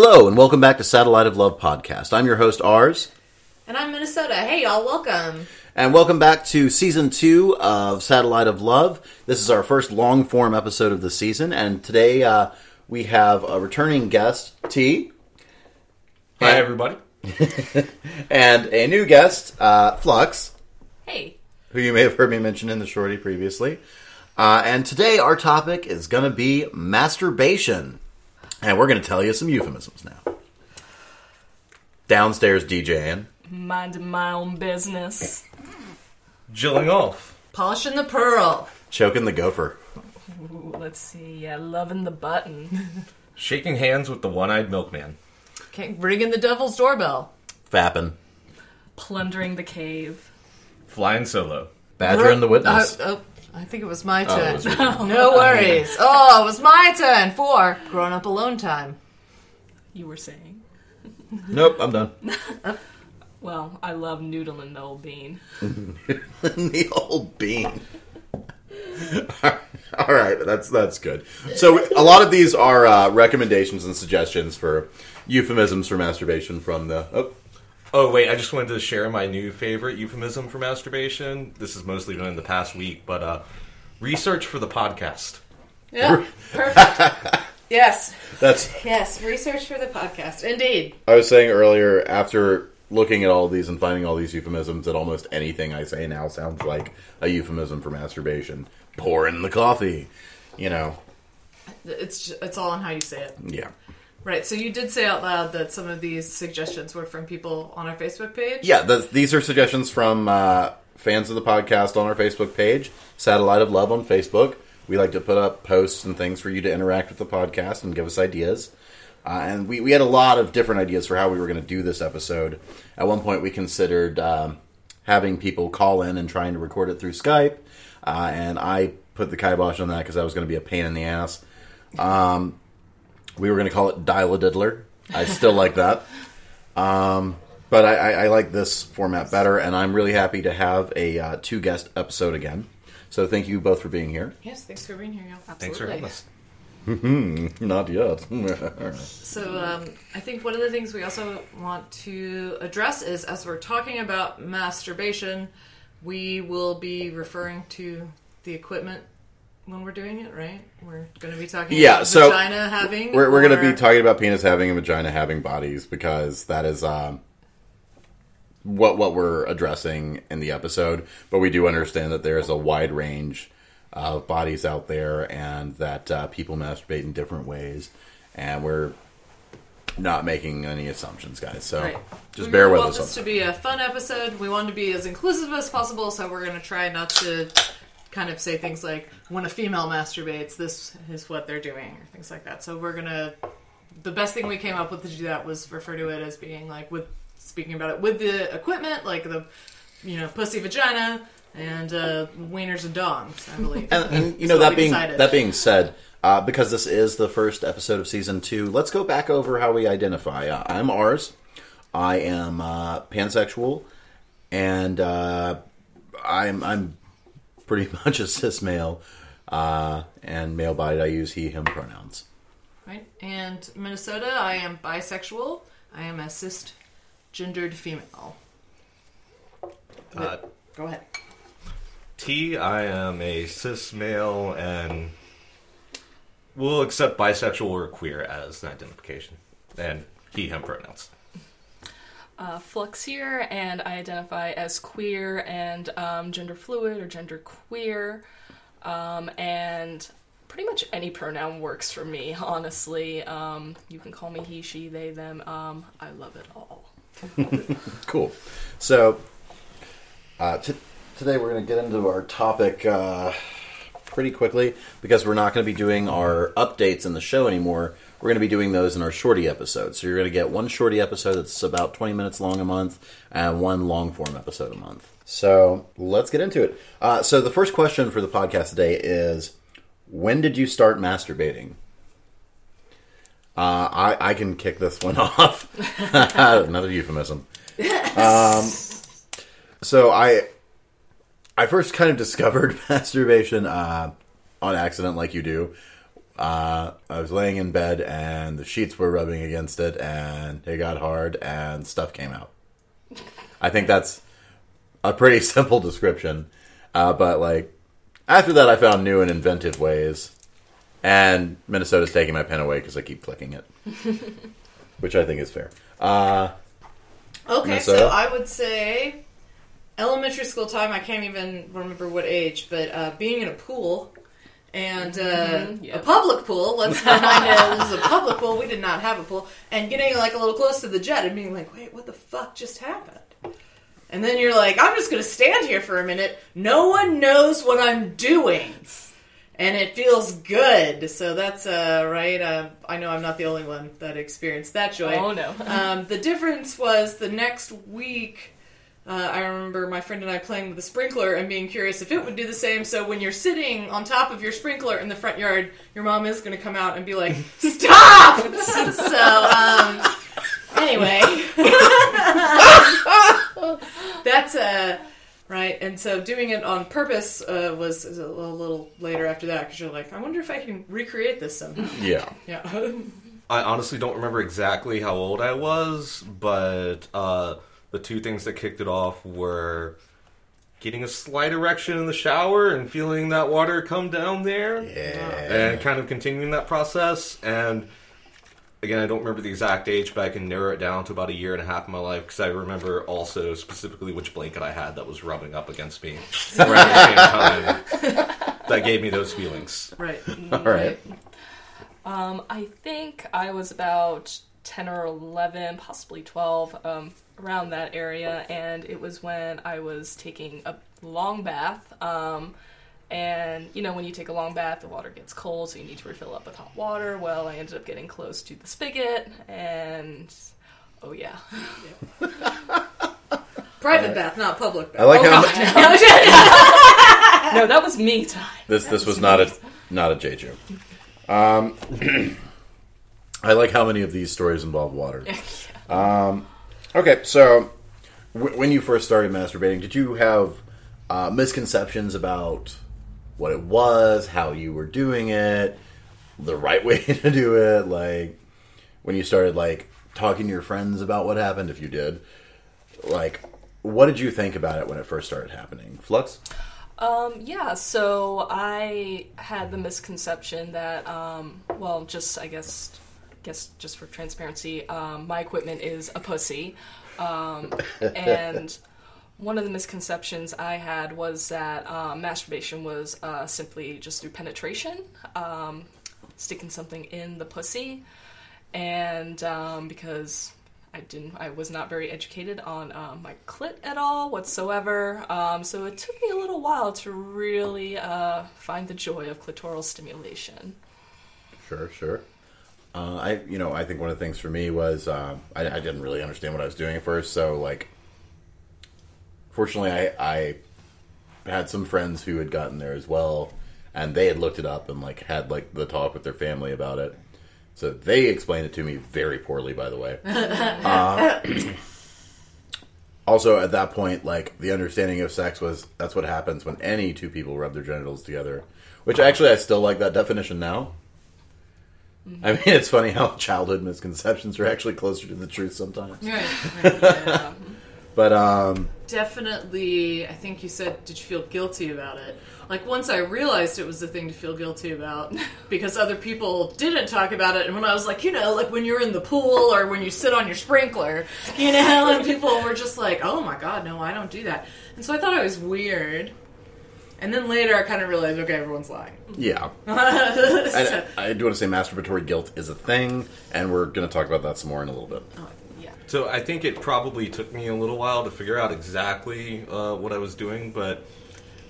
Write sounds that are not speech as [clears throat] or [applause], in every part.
Hello, and welcome back to Satellite of Love podcast. I'm your host, Ars, And I'm Minnesota. Hey, y'all, welcome. and welcome back to season two of Satellite of Love. This is our first long form episode of the season, and today uh, we have a returning guest, T, Hi, everybody. [laughs] and a new guest, uh, Flux, Hey. who you may have heard me mention in the shorty previously. Uh, and today our topic is going to be masturbation. And we're going to tell you some euphemisms now. Downstairs DJing. Minding my own business. Jilling off. Polishing the pearl. Choking the gopher. Ooh, let's see. Yeah, loving the button. [laughs] Shaking hands with the one-eyed milkman. Okay, ringing the devil's doorbell. Fapping. Plundering the cave. Flying solo. Badger and the witness. Uh, oh, I think it was my Oh, it turn. was your turn. [laughs] no worries. [laughs] Oh, it was my turn for grown up alone time. You were saying. [laughs] nope, I'm done. Well, I love noodling the old bean. the old bean. All right, that's that's good. So a lot of these are uh, recommendations and suggestions for euphemisms for masturbation from the. Oh, Oh, wait, I just wanted to share my new favorite euphemism for masturbation. This has mostly been in the past week, but uh, research for the podcast. Yeah, perfect. [laughs] yes, that's. yes. Research for the podcast. Indeed. I was saying earlier after looking at all these and finding all these euphemisms that almost anything I say now sounds like a euphemism for masturbation. Pour in the coffee, you know. It's ju- it's all on how you say it. Yeah. Right. So you did say out loud that some of these suggestions were from people on our Facebook page. Yeah, th these are suggestions from uh, fans of the podcast on our Facebook page, Satellite of Love on Facebook. We like to put up posts and things for you to interact with the podcast and give us ideas. Uh, and we, we had a lot of different ideas for how we were going to do this episode. At one point, we considered um, having people call in and trying to record it through Skype. Uh, and I put the kibosh on that because that was going to be a pain in the ass. Um, we were going to call it Dial a Diddler. I still like that. Um, but I, I, I like this format better, and I'm really happy to have a uh, two guest episode again. So thank you both for being here. Yes. Thanks for being here, y'all. Thanks for having us. Not yet. [laughs] So um, I think one of the things we also want to address is as we're talking about masturbation, we will be referring to the equipment when we're doing it, right? We're going to be talking Yeah, about so vagina having. we're we're going to be talking about penis having and vagina having bodies because that is um, what what we're addressing in the episode. But we do understand that there is a wide range of bodies out there, and that uh, people masturbate in different ways, and we're not making any assumptions, guys. So Right. just we bear really with want us. this to be a fun episode. We want to be as inclusive as possible, so we're going to try not to kind of say things like when a female masturbates, this is what they're doing, or things like that. So we're to. The best thing we came up with to do that was refer to it as being like with speaking about it with the equipment, like the you know pussy, vagina, and uh, wieners and dongs. I believe. and, and you know that being decided. that being said, uh, because this is the first episode of season two, let's go back over how we identify. Uh, I'm Ars. I am uh, pansexual, and uh, I'm I'm pretty [laughs] much a cis male, uh, and male bodied. I use he him pronouns. Right. And Minnesota, I am bisexual. I am a cis gendered female. Uh, Go ahead. T, I am a cis male and will accept bisexual or queer as an identification. And he, him pronouns. Uh, Flux here, and I identify as queer and um, gender fluid or gender queer. Um, and pretty much any pronoun works for me, honestly. Um, you can call me he, she, they, them. Um, I love it all. [laughs] Cool. So uh, t- today we're going to get into our topic uh, pretty quickly because we're not going to be doing our updates in the show anymore. We're going to be doing those in our shorty episodes. So you're going to get one shorty episode that's about 20 minutes long a month and one long form episode a month. So let's get into it. Uh, so the first question for the podcast today is When did you start masturbating? Uh, I, I can kick this one [laughs] off. [laughs] Another euphemism. Um, so I I first kind of discovered [laughs] masturbation uh, on accident, like you do, Uh, I was laying in bed and the sheets were rubbing against it, and it got hard, and stuff came out. I think that's a pretty [laughs] simple description, uh, but like after that, I found new and inventive ways, and Minnesota's taking my pen away because I keep clicking it, [laughs] which I think is fair. Uh, Okay, Minnesota? so I would say elementary school time. I can't even remember what age, but uh, being in a pool and uh, Mhm, yeah. a public pool. Let's remind you, [laughs] this is a public pool. We did not have a pool, and getting like a little close to the jet and being like, "Wait, what the fuck just happened?" And then you're like, "I'm just going to stand here for a minute. No one knows what I'm doing." And it feels good, so that's uh, right. Uh, I know I'm not the only one that experienced that joy Oh no. um, the difference was the next week. Uh, I remember my friend and I playing with the sprinkler and being curious if it would do the same. So when you're sitting on top of your sprinkler in the front yard, your mom is going to come out and be like, [laughs] "Stop!" so um, anyway, [laughs] that's uh, right. And so doing it on purpose uh, was a little, a little later after that because you're like, I wonder if I can recreate this somehow. yeah, [laughs] yeah. I honestly don't remember exactly how old I was, but uh, the two things that kicked it off were getting a slight erection in the shower and feeling that water come down there, yeah. and kind of continuing that process. And again, I don't remember the exact age, but I can narrow it down to about a year and a half of my life because I remember also specifically which blanket I had that was rubbing up against me [laughs] around the same time that gave me those feelings. right. [laughs] All right. Um, I think I was about 10 or 11, possibly 12, um, around that area, and it was when I was taking a long bath. Um, and, you know, when you take a long bath, the water gets cold, so you need to refill up with hot water. Well, I ended up getting close to the spigot, and oh, yeah. [laughs] Private bath, not public bath. I like Oh, how God. [laughs] no, that was me time. this this was not a not a J joke. Um, [clears throat] I like how many of these stories involve water. [laughs] Okay, so w- when you first started masturbating, did you have uh, misconceptions about what it was, how you were doing it, the right [laughs] way to do it? Like when you started like talking to your friends about what happened, if you did, like what did you think about it when it first started happening? Flux. Um, yeah, so I had the misconception that, um, well, just I guess, guess just for transparency, um, my equipment is a pussy, um, and [laughs] one of the misconceptions I had was that um, masturbation was uh, simply just through penetration, um, sticking something in the pussy, and um, because I didn't, I was not very educated on um, my clit at all whatsoever. Um, so it took me a little while to really uh, find the joy of clitoral stimulation. Sure, sure. Uh, I, you know, I think one of the things for me was um, I, I didn't really understand what I was doing at first. So, like, fortunately, I, I had some friends who had gotten there as well, and they had looked it up and like had like the talk with their family about it. So they explained it to me very poorly, by the way. [laughs] Uh, also, at that point, like the understanding of sex was that's what happens when any two people rub their genitals together. Which actually, I still like that definition now. I mean, it's funny how childhood misconceptions are actually closer to the truth sometimes. Right. right. Yeah. [laughs] But um, Definitely, I think you said, did you feel guilty about it? Like, once I realized it was the thing to feel guilty about, [laughs] because other people didn't talk about it, and when I was like, you know, like when you're in the pool or when you sit on your sprinkler, you know, [laughs] and people were just like, oh my god, no, I don't do that. And so I thought it was weird. And then later I kind of realized, okay, everyone's lying. yeah, [laughs] So- I, I do want to say masturbatory guilt is a thing, and we're going to talk about that some more in a little bit. oh, yeah. So I think it probably took me a little while to figure out exactly uh, what I was doing, but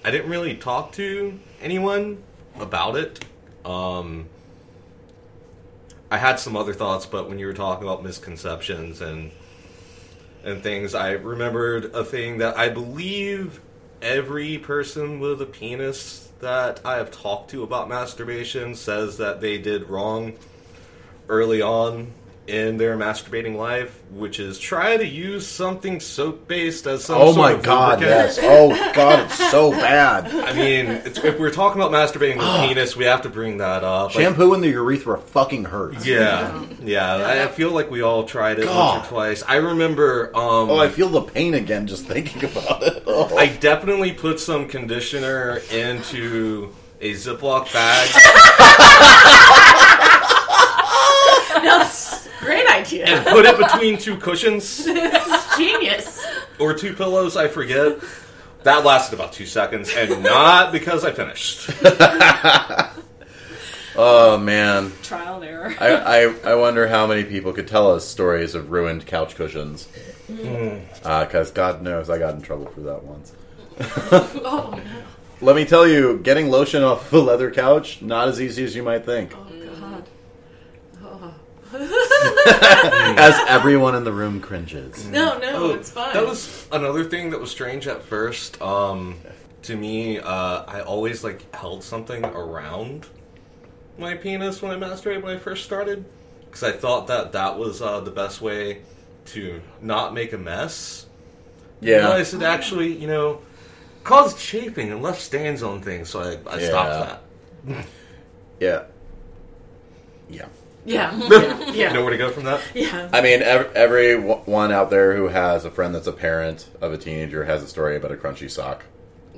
I didn't really talk to anyone about it. Um, I had some other thoughts, but when you were talking about misconceptions and and things, I remembered a thing that I believe every person with a penis that I have talked to about masturbation says that they did wrong early on in their masturbating life, which is try to use something soap based as some Oh my god, lubricant. yes. Oh god, it's so bad. [laughs] I mean, it's, if we're talking about masturbating with [gasps] penis, we have to bring that up. Like, Shampoo in the urethra fucking hurts. yeah, yeah. I, I feel like we all tried it God. once or twice. I remember. Um, Oh, I feel the pain again just thinking about it. [laughs] Oh. I definitely put some conditioner into a Ziploc bag [laughs] That's a great [laughs] idea. and put it between two cushions [laughs] Genius. or two pillows. I forget. That lasted about two seconds, and not because I finished. [laughs] oh man. Trial and error. I, I, I wonder how many people could tell us stories of ruined couch cushions. Mm. Uh, because God knows I got in trouble for that once. Oh no. Let me tell you, getting lotion off a leather couch, not as easy as you might think. Oh, God. [laughs] As everyone in the room cringes. No, no, Oh, it's fine. That was another thing that was strange at first. Um, to me, uh, I always like held something around my penis when I masturbated when I first started because I thought that that was uh, the best way to not make a mess. Yeah. I said actually, you know, caused chafing and left stains on things, so I, I Yeah. stopped that. Yeah. Yeah. Yeah. Yeah. [laughs] Yeah. know where to go from that? [laughs] yeah. I mean, ev- everyone out there who has a friend that's a parent of a teenager has a story about a crunchy sock.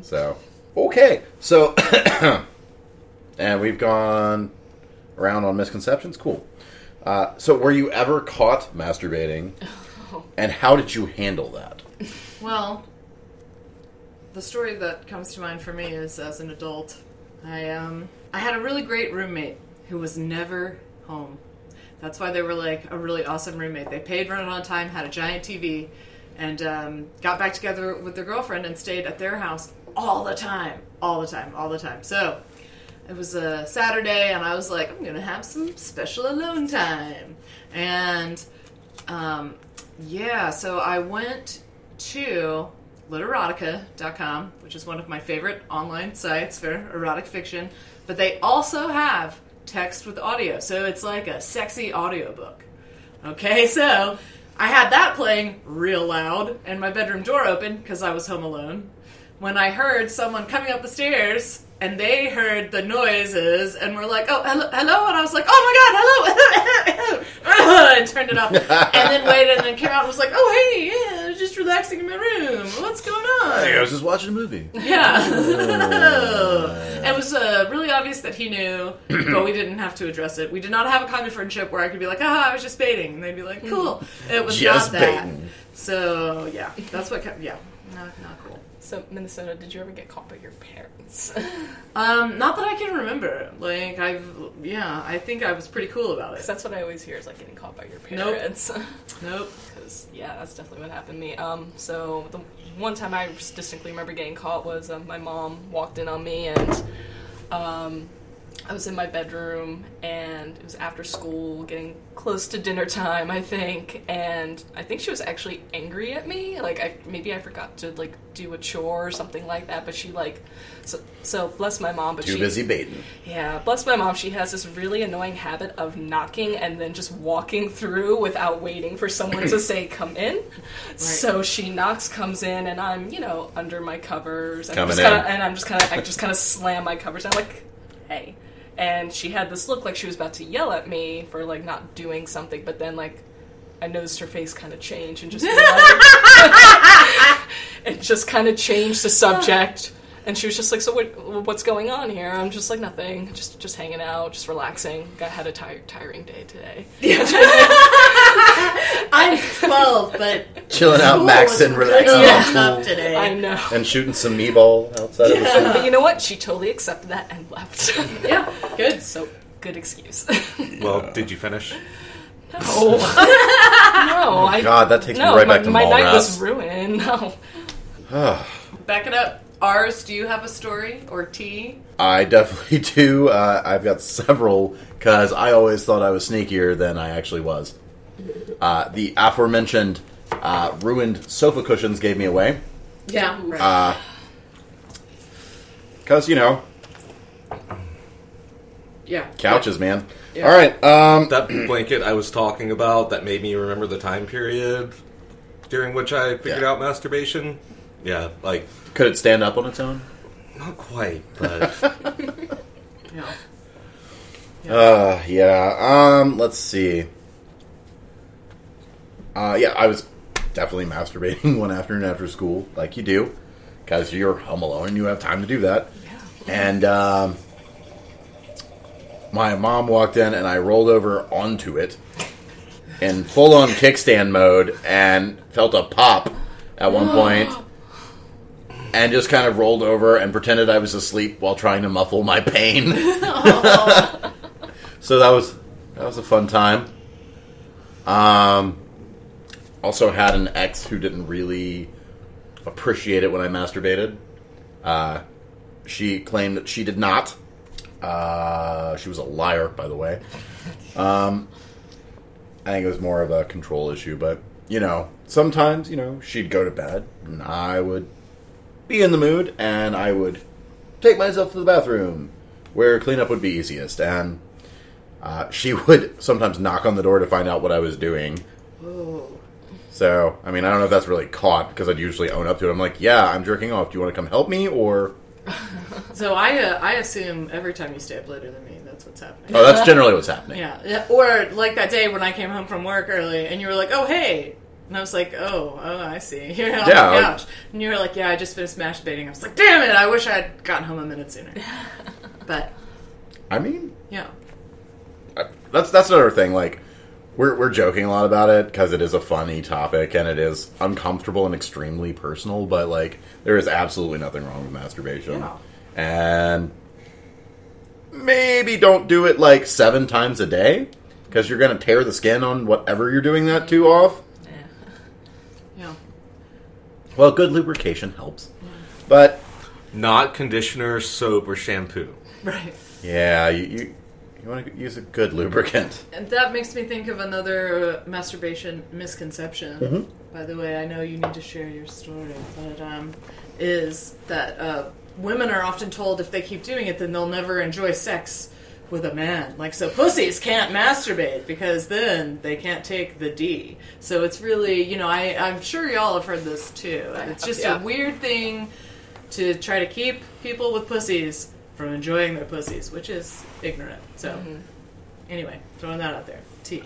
So, okay. So, [coughs] and we've gone around on misconceptions. Cool. Uh, so, were you ever caught masturbating? [laughs] And how did you handle that? Well, the story that comes to mind for me is as an adult. I um I had a really great roommate who was never home. That's why they were like a really awesome roommate. They paid rent on time, had a giant TV, and um, got back together with their girlfriend and stayed at their house all the time, all the time, all the time. So it was a Saturday, and I was like, I'm gonna have some special alone time, and um, yeah, so I went to literotica.com, which is one of my favorite online sites for erotic fiction, but they also have text with audio, so it's like a sexy audiobook. Okay, so I had that playing real loud and my bedroom door open because I was home alone. When I heard someone coming up the stairs and they heard the noises and were like, "Oh, hello,", hello," and I was like, "Oh my god, hello!" [laughs] and turned it off, [laughs] and then waited and then came out and was like, "Oh hey, yeah, just relaxing in my room. What's going on?" I was just watching a movie. [laughs] Yeah. it was uh, really obvious that he knew, but we didn't have to address it. We did not have a kind of friendship where I could be like, ah, I was just baiting. And they'd be like, cool. It was Just not that. baiting. So, yeah, that's what kept, yeah, not, not cool. So, Minnesota, did you ever get caught by your parents? [laughs] Um, not that I can remember. Like, I've, yeah, I think I was pretty cool about it. that's what I always hear is like getting caught by your parents. Nope. parents. [laughs] Nope. Because yeah, that's definitely what happened to me. Um, so the one time I distinctly remember getting caught was um, my mom walked in on me and um, I was in my bedroom and it was after school, getting close to dinner time, I think, and I think she was actually angry at me. Like I maybe I forgot to like do a chore or something like that, but she like so so bless my mom, but Too she busy baiting. yeah, bless my mom. She has this really annoying habit of knocking and then just walking through without waiting for someone to [clears throat] say come in. So she knocks, comes in, and I'm you know under my covers, and I'm Coming just kinda, in. and I'm just kind of I just kind of slam my covers. I'm like, hey, and she had this look like she was about to yell at me for like not doing something, but then like. I noticed her face kind of change and just [laughs] and [laughs] just kind of changed the subject. And she was just like, "So what, what's going on here?" I'm just like, "Nothing. Just just hanging out, just relaxing. I had a tire- tiring day today." [laughs] I'm 12, but Chilling out, school maxing, was relaxing really on tough today. I know. and shooting some me ball outside of the school. But you know what? She totally accepted that and left. Yeah, good. so good excuse. Well, did you finish? no, [laughs] no, oh I God, that takes no. me right my back to my night rats. was ruined. No. [sighs] Back it up. Ars, do you have a story or T? I definitely [laughs] do. Uh, I've got several because I always thought I was sneakier than I actually was. Uh, the aforementioned uh, ruined sofa cushions gave me away Yeah, right. because you know, yeah. Couches, man. Yeah. All right. Um, That blanket I was talking about that made me remember the time period during which I figured Yeah. out masturbation. Yeah, like could it stand up on its own? not quite, but [laughs] Yeah. Uh, yeah. Um, let's see. Uh, yeah, I was definitely masturbating [laughs] one afternoon after school, like you do, because you're home alone and you have time to do that. Yeah. And um, my mom walked in, and I rolled over onto it in full on kickstand mode, and felt a pop at one [gasps] point, and just kind of rolled over and pretended I was asleep while trying to muffle my pain. [laughs] [laughs] So that was that was a fun time. Um, also had an ex who didn't really appreciate it when I masturbated. Uh, she claimed that she did not. Uh, she was a liar, by the way. Um, I think it was more of a control issue, but you know, sometimes you know she'd go to bed and I would be in the mood and I would take myself to the bathroom where cleanup would be easiest and uh, she [laughs] would sometimes knock on the door to find out what I was doing. Whoa. So, I mean, I don't know if that's really caught because I'd usually own up to it. I'm like, yeah, I'm jerking off. Do you want to come help me? Or, [laughs] So I uh, I assume every time you stay up later than me, that's what's happening. oh, that's generally what's happening. Yeah. [laughs] yeah. Or like that day when I came home from work early and you were like, oh, hey. And I was like, oh, oh, I see. You're [laughs] on Yeah, the couch. and you were like, yeah, I just finished masturbating. I was like, damn it, I wish I had gotten home a minute sooner. [laughs] but, I mean, yeah. I- that's that's another thing. Like, we're we're joking a lot about it because it is a funny topic and it is uncomfortable and extremely personal. But like, there is absolutely nothing wrong with masturbation, Yeah. and maybe don't do it like seven times a day because you're going to tear the skin on whatever you're doing that to off. Yeah. Well, good lubrication helps, but not conditioner, soap, or shampoo. Right. yeah, you you, you want to use a good lubricant. And that makes me think of another uh, masturbation misconception. Mm-hmm. By the way, I know you need to share your story, but um, is that uh, women are often told if they keep doing it, then they'll never enjoy sex with a man. Like, so pussies can't masturbate because then they can't take the D. So it's really, you know, I, I'm sure y'all have heard this too. It's just Yeah. a weird thing to try to keep people with pussies from enjoying their pussies, which is ignorant. So, anyway, throwing that out there. T.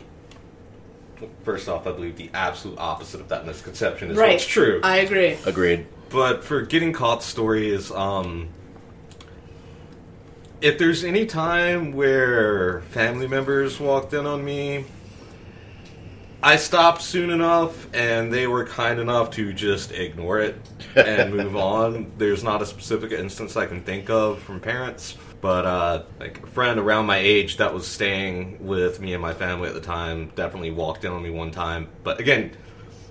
First off, I believe the absolute opposite of that misconception is Right. what's true. I agree. Agreed. But for getting caught stories, um, if there's any time where family members walked in on me, I stopped soon enough, and they were kind enough to just ignore it and [laughs] move on. There's not a specific instance I can think of from parents, but uh, like a friend around my age that was staying with me and my family at the time definitely walked in on me one time. But again,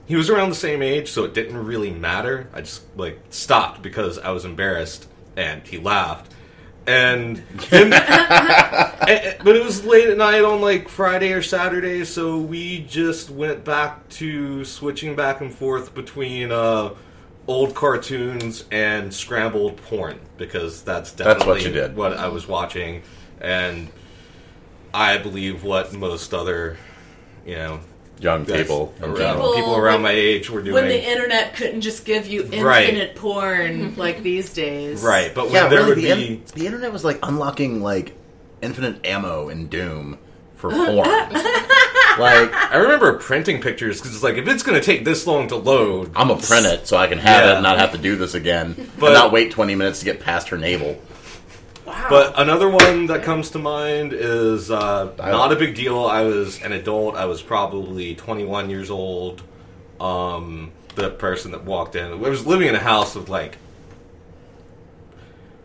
he was around the same age, so it didn't really matter. I just like stopped because I was embarrassed, and he laughed. And, and- [laughs] but it was late at night on like Friday or Saturday, so we just went back to switching back and forth between uh, old cartoons and scrambled porn because that's That's definitely what you did. what I was watching, and I believe what most other, you know, Young Yes. people in Around- general. people around when- my age were doing When the internet couldn't just give you infinite Right. porn mm-hmm. like these days. right, but when Yeah, there really, would the, be in- the internet was like unlocking like infinite ammo in Doom for [laughs] porn. like, I remember printing pictures because it's like if it's going to take this long to load, I'm gonna print it so I can have it and not have to do this again, But- and not wait 20 minutes to get past her navel. But another one that comes to mind is uh, not a big deal. I was an adult. I was probably 21 years old. Um, the person that walked in, I was living in a house with like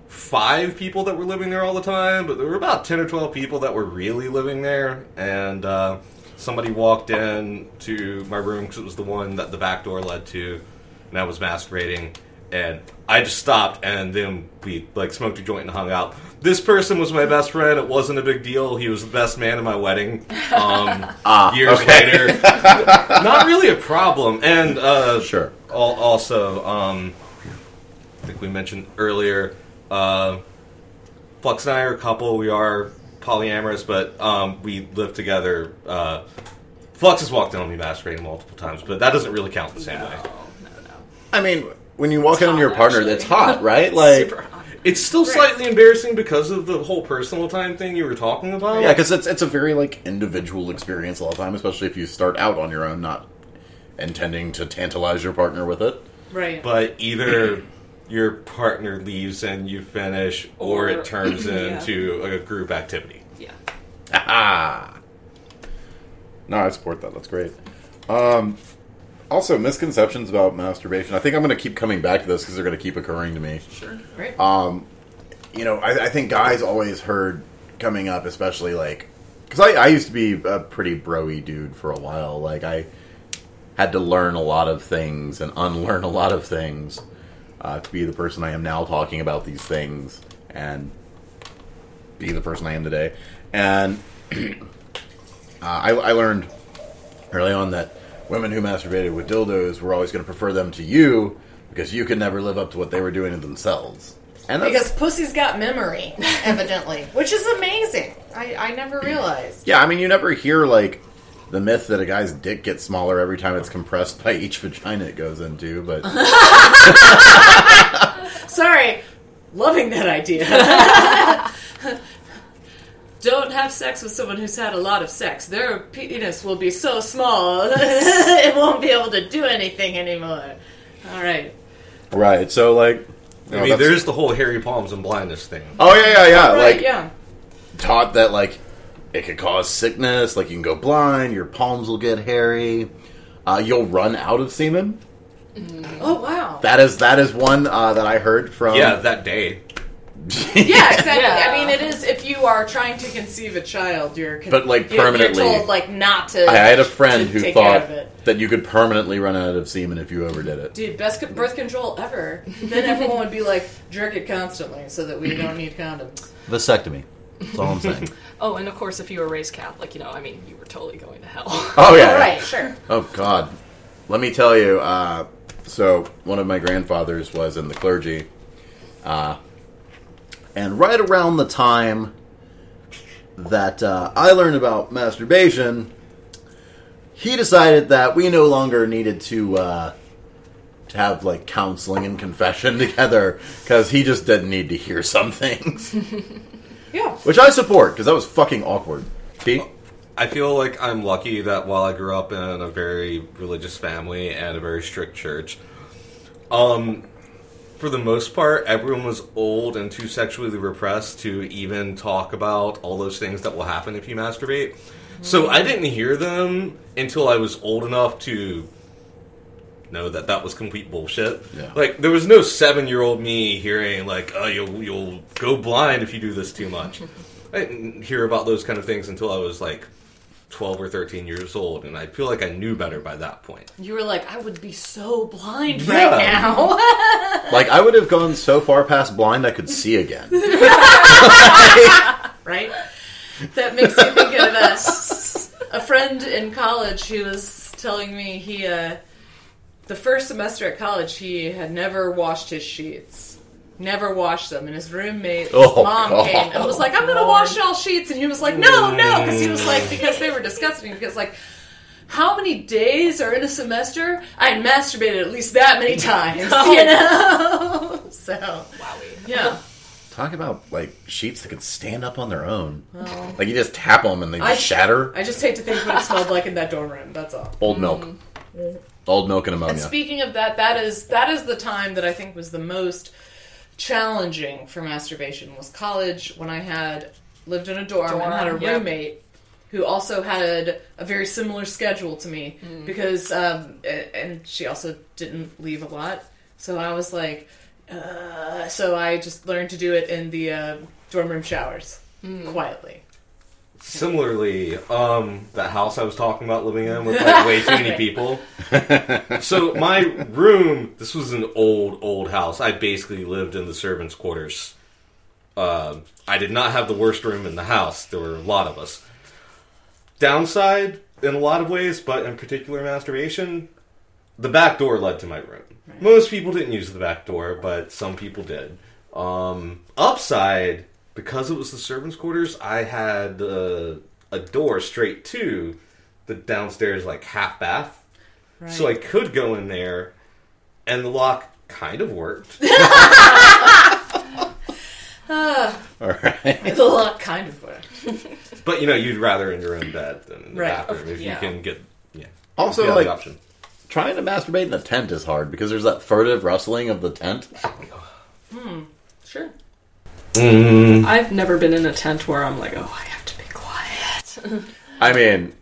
five people that were living there all the time, but there were about 10 or 12 people that were really living there. And uh, somebody walked in to my room because it was the one that the back door led to, and I was masturbating. And I just stopped, and then we like smoked a joint and hung out. This person was my best friend. It wasn't a big deal. He was the best man at my wedding. Um, [laughs] Ah, years okay. later, [laughs] not really a problem. And uh, Sure. al- also, um, I think we mentioned earlier, uh, Flux and I are a couple. We are polyamorous, but um, we live together. Uh, Flux has walked in on me masturbating multiple times, but that doesn't really count the same way. I mean, when you walk in on your partner, actually. that's hot, right? Like, Super hot. It's still slightly embarrassing because of the whole personal time thing you were talking about. yeah, because it's it's a very like individual experience a lot of time, especially if you start out on your own, not intending to tantalize your partner with it. Right. but either [clears throat] your partner leaves and you finish, or, Or- it [clears throat] turns yeah. into a group activity. Yeah. [laughs] Ah. No, I support that. That's great. Um, also, misconceptions about masturbation. I think I'm going to keep coming back to this because they're going to keep occurring to me. Sure. Right. you know, I, I think guys always heard coming up, especially like, because I, I used to be a pretty broy dude for a while. Like, I had to learn a lot of things and unlearn a lot of things uh, to be the person I am now talking about these things and be the person I am today. And [clears throat] uh, I, I learned early on that women who masturbated with dildos were always going to prefer them to you because you could never live up to what they were doing to themselves. And that's, Because pussy's got memory, evidently, [laughs] which is amazing. I, I never [clears throat] realized. Yeah, I mean, you never hear like the myth that a guy's dick gets smaller every time it's compressed by each vagina it goes into, but [laughs] Sorry, loving that idea. [laughs] Don't have sex with someone who's had a lot of sex. Their penis will be so small [laughs] it won't be able to do anything anymore. All right. right. So like, I mean, there's the whole hairy palms and blindness thing. oh yeah, yeah, yeah. right. like yeah. taught that like it could cause sickness. Like you can go blind, your palms will get hairy, uh, you'll run out of semen. Oh wow. That is that is one uh, that I heard from. Yeah, that day. [laughs] Yeah, exactly. Yeah. I mean, it is if you are trying to conceive a child, you're con- But, like, you're- permanently- You're told like not to. I had a friend who take care thought of it. that you could permanently run out of semen if you overdid it. Dude, best co- birth control ever. Then everyone would be like, jerk it constantly so that we don't need condoms. Vasectomy. That's all I'm saying. [laughs] Oh, and of course, if you were raised Catholic, you know, I mean, you were totally going to hell. [laughs] Oh yeah. All right, sure. Oh God, let me tell you. Uh, so one of my grandfathers was in the clergy, uh, and right around the time that uh, I learned about masturbation, he decided that we no longer needed to uh, to have like counseling and confession [laughs] together because he just didn't need to hear some things, [laughs] Yeah. which I support because that was fucking awkward. Pete. I feel like I'm lucky that while I grew up in a very religious family and a very strict church, um, for the most part, everyone was old and too sexually repressed to even talk about all those things that will happen if you masturbate. So mm-hmm. I didn't hear them until I was old enough to know that that was complete bullshit. Yeah. Like there was no seven year old me hearing like, "Oh, you'll you'll go blind if you do this too much." [laughs] I didn't hear about those kind of things until I was like twelve or thirteen years old, and I feel like I knew better by that point. You were like, I would be so blind Yeah. right now. [laughs] Like I would have gone so far past blind I could see again. [laughs] right? That makes me think of a, a friend in college who was telling me he, uh, the first semester at college, he had never washed his sheets. Never washed them, and his roommate's Oh, mom God. came and was like, "I'm gonna wash y'all sheets," and he was like, "No, no," because he was like, because they were disgusting. Because like, how many days are in a semester? I had masturbated at least that many times, [laughs] you know. [laughs] so, Wowie. yeah. Talk about like sheets that could stand up on their own. Like you just tap them and they just I- shatter. I just hate to think what it smelled like in that dorm room. That's all. Old mm. milk. Old milk and ammonia. And speaking of that, that is that is the time that I think was the most challenging for masturbation was college when I had lived in a dorm, and had a yep. roommate who also had a very similar schedule to me because um, and she also didn't leave a lot. So I was like, uh, so I just learned to do it in the uh, dorm room showers quietly. Similarly, um, that house I was talking about living in with like way too many [laughs] people. so my room, this was an old, old house. I basically lived in the servants' quarters. Um, I did not have the worst room in the house. There were a lot of us. Downside in a lot of ways, but in particular masturbation, the back door led to my room. Most people didn't use the back door, but some people did. Um, upside, because it was the servants' quarters, I had uh, a door straight to the downstairs like half bath, Right. so I could go in there, and the lock kind of worked. [laughs] [laughs] All right. the lock kind of worked. but you know, you'd rather in your own bed than in the Right. bathroom if Yeah. you can get yeah. Also, you like option. trying to masturbate in a tent is hard because there's that furtive rustling of the tent. Hmm. Sure. Mm-hmm. I've never been in a tent where I'm like, oh, I have to be quiet. [laughs] I mean,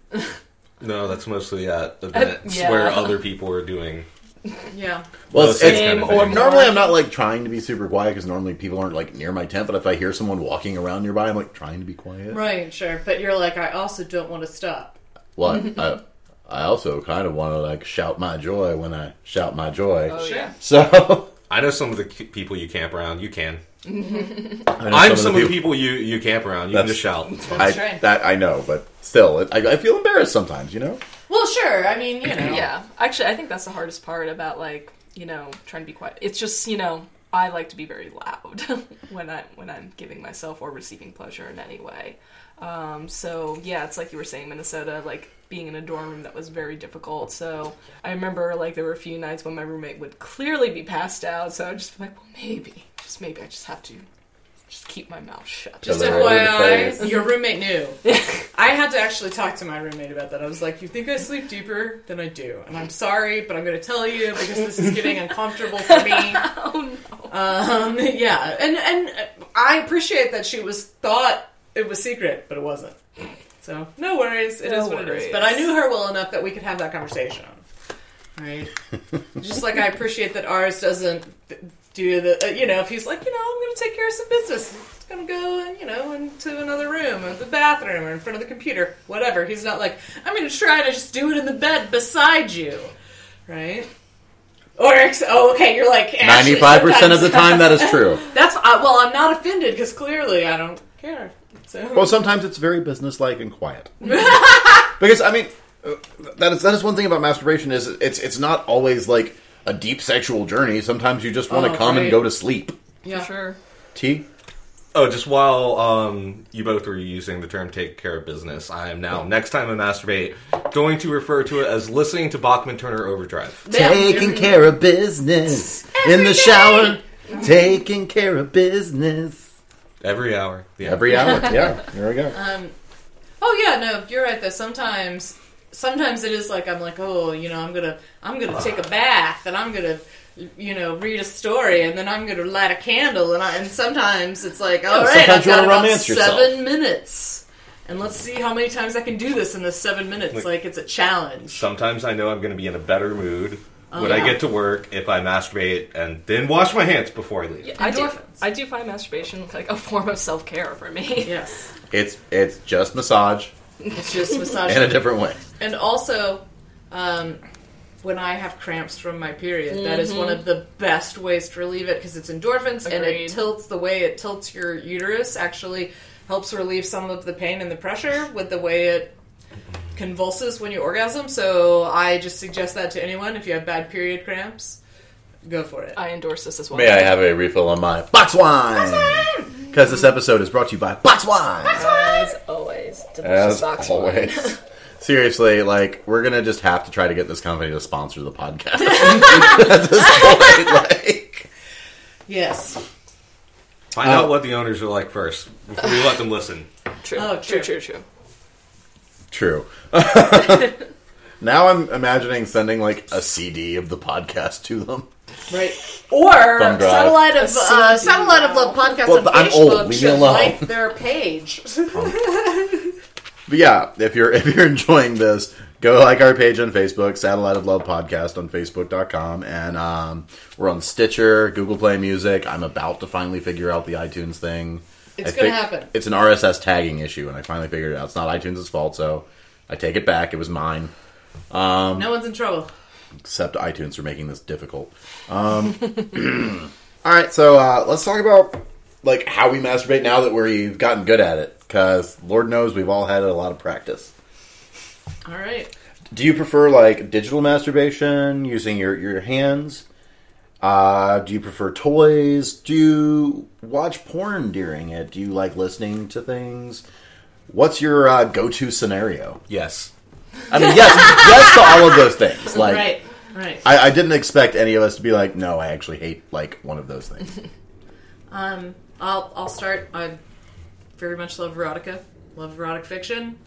No, that's mostly at events yeah. where other people are doing. Yeah. well, Those it's, it's, kind of or normally I'm not like trying to be super quiet because normally people aren't like near my tent. But if I hear someone walking around nearby, I'm like trying to be quiet. Right, sure. But you're like, I also don't want to stop. What? [laughs] I, I also kind of want to like shout my joy when I shout my joy. Oh, yeah. So [laughs] I know some of the people you camp around. You can. I know I'm some of the people you you camp around. You can That's- just shout. It's fine. I, That's right. That I know, but still, it, I, I feel embarrassed sometimes. You know. Well, sure. I mean, you know. Yeah, actually, I think that's the hardest part about like you know trying to be quiet. It's just you know I like to be very loud [laughs] when I when I'm giving myself or receiving pleasure in any way. Um, so yeah, it's like you were saying, Minnesota, like being in a dorm room that was very difficult. So I remember like there were a few nights when my roommate would clearly be passed out. So I'd just be like, well, maybe, just maybe, I just have to just keep my mouth shut. Just Deliver it in the FYI, your roommate knew. [laughs] I had to actually talk to my roommate about that. I was like, "You think I sleep deeper than I do?" And I'm sorry, but I'm going to tell you because this is getting uncomfortable for me. [laughs] oh no. Um, yeah, and and I appreciate that she was thought it was secret, but it wasn't. So no worries, It is No what it is. worries. But I knew her well enough that we could have that conversation. Right? [laughs] Just like I appreciate that Ars doesn't do the, uh, you know, if he's like, you know, I'm going to take care of some business. It's going to go, you know, into another room, or the bathroom, or in front of the computer, whatever. He's not like, I'm going to try to just do it in the bed beside you, right? Or ex- oh, okay, you're like Ninety-five percent of the time, that is true. [laughs] that's uh, well, I'm not offended because clearly I don't care. So Well, sometimes it's very businesslike and quiet. [laughs] because I mean, uh, that is that is one thing about masturbation is it's it's not always like a deep sexual journey. Sometimes you just want to Oh, come and go to sleep. yeah, For sure. T. Oh, just while um, you both were using the term "take care of business," I am now next time I masturbate going to refer to it as listening to Bachman Turner Overdrive. Yeah. Taking care of business in the shower. Taking care of business Every hour. Yeah. every hour. [laughs] Yeah, there we go. Um, oh yeah, no, you're right. Though sometimes, sometimes it is like I'm like, oh, you know, I'm gonna, I'm gonna take a bath, and I'm gonna, you know, read a story, and then I'm gonna light a candle, and I, and sometimes it's like, all right, sometimes I've got wanna about romance yourself. seven minutes, and let's see how many times I can do this in this seven minutes. Like- Like it's a challenge. Sometimes I know I'm going to be in a better mood oh, when I get to work if I masturbate and then wash my hands before I leave. I do. I do find masturbation like a form of self care for me. Yes, [laughs] It's it's just massage it's just [laughs] massage. in a different way. And also, um, when I have cramps from my period, that is one of the best ways to relieve it because it's endorphins and it tilts the way it tilts your uterus. Actually, helps relieve some of the pain and the pressure with the way it convulses when you orgasm. So I just suggest that to anyone if you have bad period cramps, go for it. I endorse this as well. May I have a refill on my box wine? Because this episode is brought to you by Box Wine. As always, delicious As box always. wine. [laughs] Seriously, like we're gonna just have to try to get this company to sponsor the podcast [laughs] at this point. Like, yes. Find Uh, out what the owners are like first before we let them listen. True. Oh, true. true. True. True. true. [laughs] now I'm imagining sending like a CD of the podcast to them. Right. Or Thumb drive. satellite of uh, satellite of love podcast Well, on I'm Facebook. Leave me should alone. like their page. [laughs] But yeah, if you're [laughs] if you're enjoying this, go like our page on Facebook, Satellite of Love Podcast on Facebook.com, and um, we're on Stitcher, Google Play Music. I'm about to finally figure out the iTunes thing. It's I gonna happen. It's an RSS tagging issue, and I finally figured it out. It's not iTunes' fault, so I take it back. It was mine. no one's in trouble. Except iTunes for making this difficult. Um, [clears throat] all right, so uh, let's talk about like how we masturbate now that we've gotten good at it. Because Lord knows we've all had a lot of practice. All right. Do you prefer like digital masturbation using your your hands, Uh, do you prefer toys? Do you watch porn during it? Do you like listening to things? What's your uh, go-to scenario? Yes. I mean, yes, yes to all of those things. Like, right, right. I, I didn't expect any of us to be like, no, I actually hate like one of those things. [laughs] Um, I'll I'll start. I very much love erotica, love erotic fiction,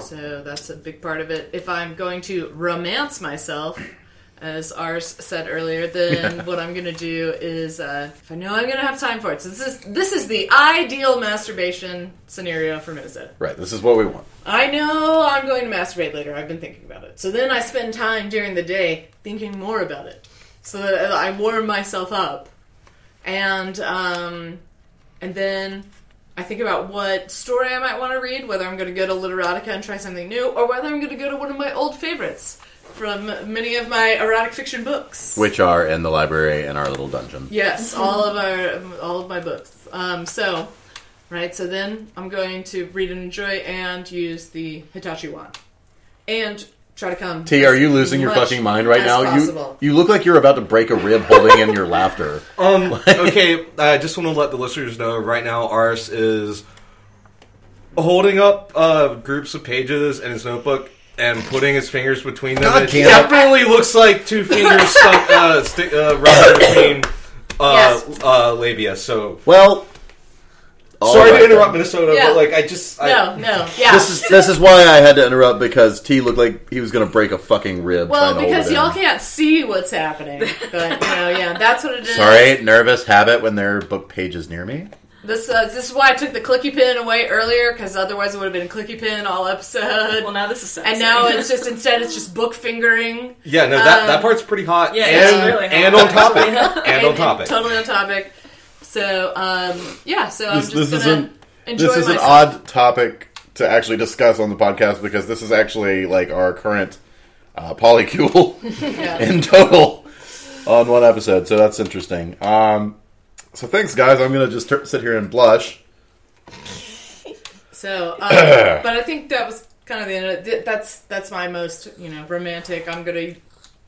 so that's a big part of it. If I'm going to romance myself, as Ars said earlier, then what I'm going to do is, uh, if I know I'm going to have time for it, so this is this is the ideal masturbation scenario for Minnesota. right. This is what we want. I know I'm going to masturbate later. I've been thinking about it. So then I spend time during the day thinking more about it. So that I warm myself up. And um and then I think about what story I might want to read, whether I'm going to go to Literotica and try something new, or whether I'm going to go to one of my old favorites from many of my erotic fiction books. Which are in the library in our little dungeon. Yes, all of our all of my books. Um, so, right. So then I'm going to read and enjoy and use the Hitachi wand, and try to come. T, are you losing your much fucking mind right now? possible. You you look like you're about to break a rib holding in your laughter. [laughs] Um. okay. I just want to let the listeners know right now. Ars is holding up uh, groups of pages in his notebook and putting his fingers between them. God it definitely looks like two fingers stuck, uh, stick, uh, rubbed between uh, Yes. uh, labia. So Well, all sorry right to interrupt, then. Minnesota, Yeah. but like I just I, No, no, yeah. This is this is why I had to interrupt because T looked like he was going to break a fucking rib. well, because y'all can't see what's happening, but you know, yeah, that's what it [laughs] is. Sorry, nervous habit when there are book pages near me. This uh, this is why I took the clicky pin away earlier because otherwise it would have been a clicky pin all episode. Well, now this is sexy. and now it's [laughs] just instead it's just book fingering. yeah no that, Um, that part's pretty hot Yeah, and it's really hot. and on topic Actually. and on topic. totally on topic. So um, yeah, so I'm This- just this gonna isn't- enjoy this is myself. an odd topic to actually discuss on the podcast because this is actually like our current uh, polycule [laughs] Yeah. [laughs] in total on one episode. So that's interesting. Um, so thanks, guys. I'm gonna just tur sit here and blush. So, um, [coughs] but I think that was kind of the end. Of it. That's that's my most you know romantic. I'm gonna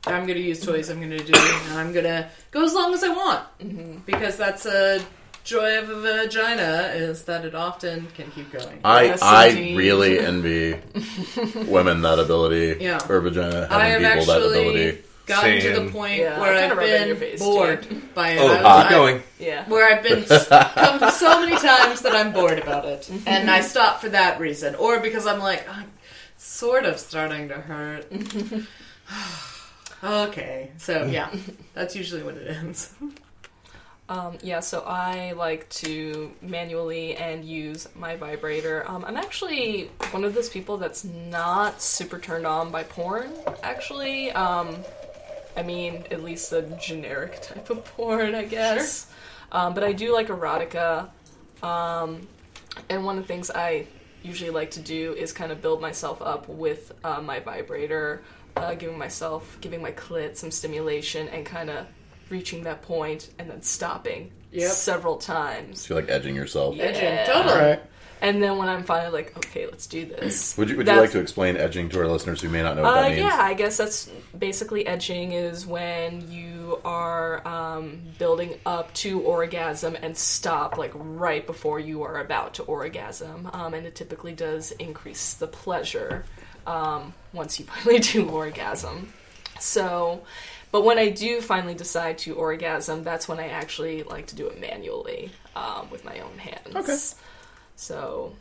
I'm gonna use toys. I'm gonna do, and I'm gonna go as long as I want because that's a joy of a vagina is that it often can keep going. I Yes, I indeed. really envy [laughs] women that ability. Yeah. or vagina having I have people that actually ability. Gotten to the point Yeah, where I kinda I've rub it in been face, bored too. by it. Oh, I- keep going. yeah. where I've been s- come so many times that I'm bored about it, and I stop for that reason, or because I'm like, I'm sort of starting to hurt. [sighs] okay, so yeah, [laughs] that's usually what it ends. Um, yeah, so I like to manually and use my vibrator. Um, I'm actually one of those people that's not super turned on by porn, actually. Um, I mean, at least the generic [laughs] type of porn, I guess. Um, but I do like erotica. Um, and one of the things I usually like to do is kind of build myself up with uh, my vibrator, uh, giving myself, giving my clit some stimulation, and kind of reaching that point and then stopping Yep. several times. So you're like edging yourself. Yeah. Edging, totally. All right. And then when I'm finally like, okay, let's do this. [clears throat] Would you would you like to explain edging to our listeners who may not know what Uh, that means? yeah, I guess that's basically edging is when you are um, building up to orgasm and stop like right before you are about to orgasm, um, and it typically does increase the pleasure um, once you [laughs] finally do orgasm. So, but when I do finally decide to orgasm, that's when I actually like to do it manually um, with my own hands. Okay. So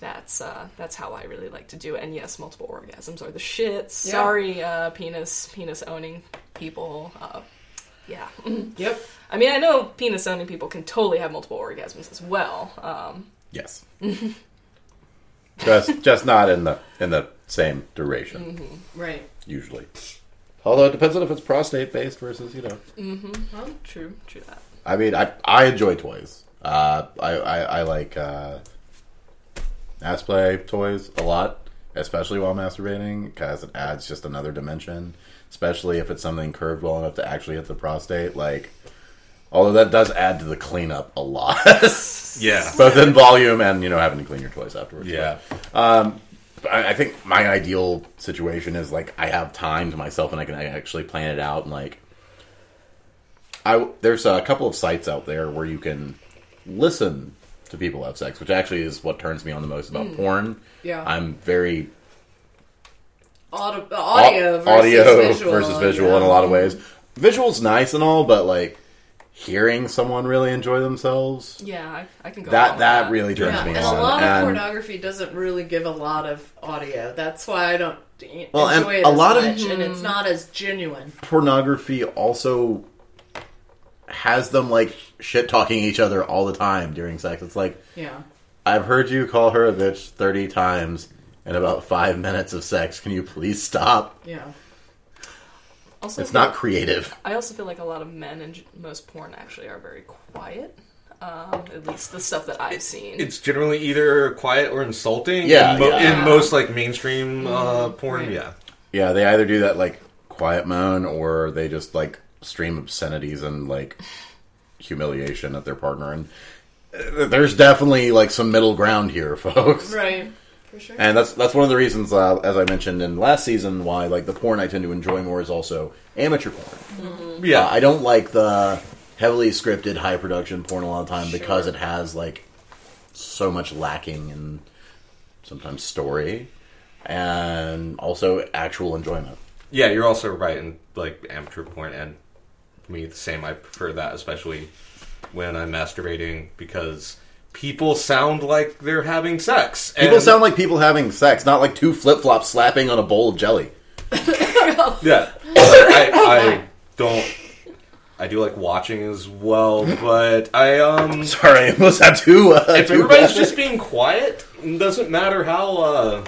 that's uh, that's how I really like to do it. And yes, multiple orgasms are the shit. Sorry, uh, penis penis owning people. Uh, yeah, [laughs] Yep. I mean I know penis owning people can totally have multiple orgasms as well. Um, Yes. [laughs] just just not in the in the same duration Right. usually. Although it depends on if it's prostate based versus you know. Mm-hmm. well, true, true that. I mean, I I enjoy toys. Uh, I, I I like uh, ass play toys a lot, especially while masturbating, because it adds just another dimension. Especially if it's something curved well enough to actually hit the prostate. Like, although that does add to the cleanup a lot, [laughs] Yeah. both in volume and you know having to clean your toys afterwards. Yeah. Um, I, I think my ideal situation is like I have time to myself and I can actually plan it out and like I there's a couple of sites out there where you can listen to people have sex, which actually is what turns me on the most about hmm. porn. Yeah. I'm very Audio, audio versus audio visual. versus visual yeah. in a lot of ways. Visual's nice and all, but like hearing someone really enjoy themselves Yeah, I, I can go. that along that really turns Yeah, me and on. a lot of And- pornography doesn't really give a lot of audio. That's why I don't Well, and it a lot of- and it's hmm not as genuine. pornography also has them like shit talking each other all the time during sex. It's like Yeah, I've heard you call her a bitch thirty times in about five minutes of sex. Can you please stop? yeah. Also, It's not creative. I also feel like a lot of men and most porn actually are very quiet. Um, at least the stuff that I've seen. It's generally either quiet or insulting. Yeah, in, mo- yeah. in most like mainstream uh, porn. Right. Yeah, Yeah, they either do that like quiet moan or they just like stream obscenities and like humiliation at their partner. And uh, there's definitely like some middle ground here, [laughs] folks. Right, for sure. And that's that's one of the reasons, uh, as I mentioned in last season, why like the porn I tend to enjoy more is also amateur porn. yeah. Uh, I don't like the heavily scripted, high production porn a lot of the time because it has like so much lacking in sometimes story and also actual enjoyment. Yeah, you're also right in like amateur porn, and me the same. I prefer that, especially when I'm masturbating, because people sound like they're having sex. And People sound like people having sex, not like two flip flops slapping on a bowl of jelly. yeah. I, I don't. I do like watching as well, but I um. [laughs] Sorry, I almost had two. Uh, If everybody's just being quiet, it doesn't matter how uh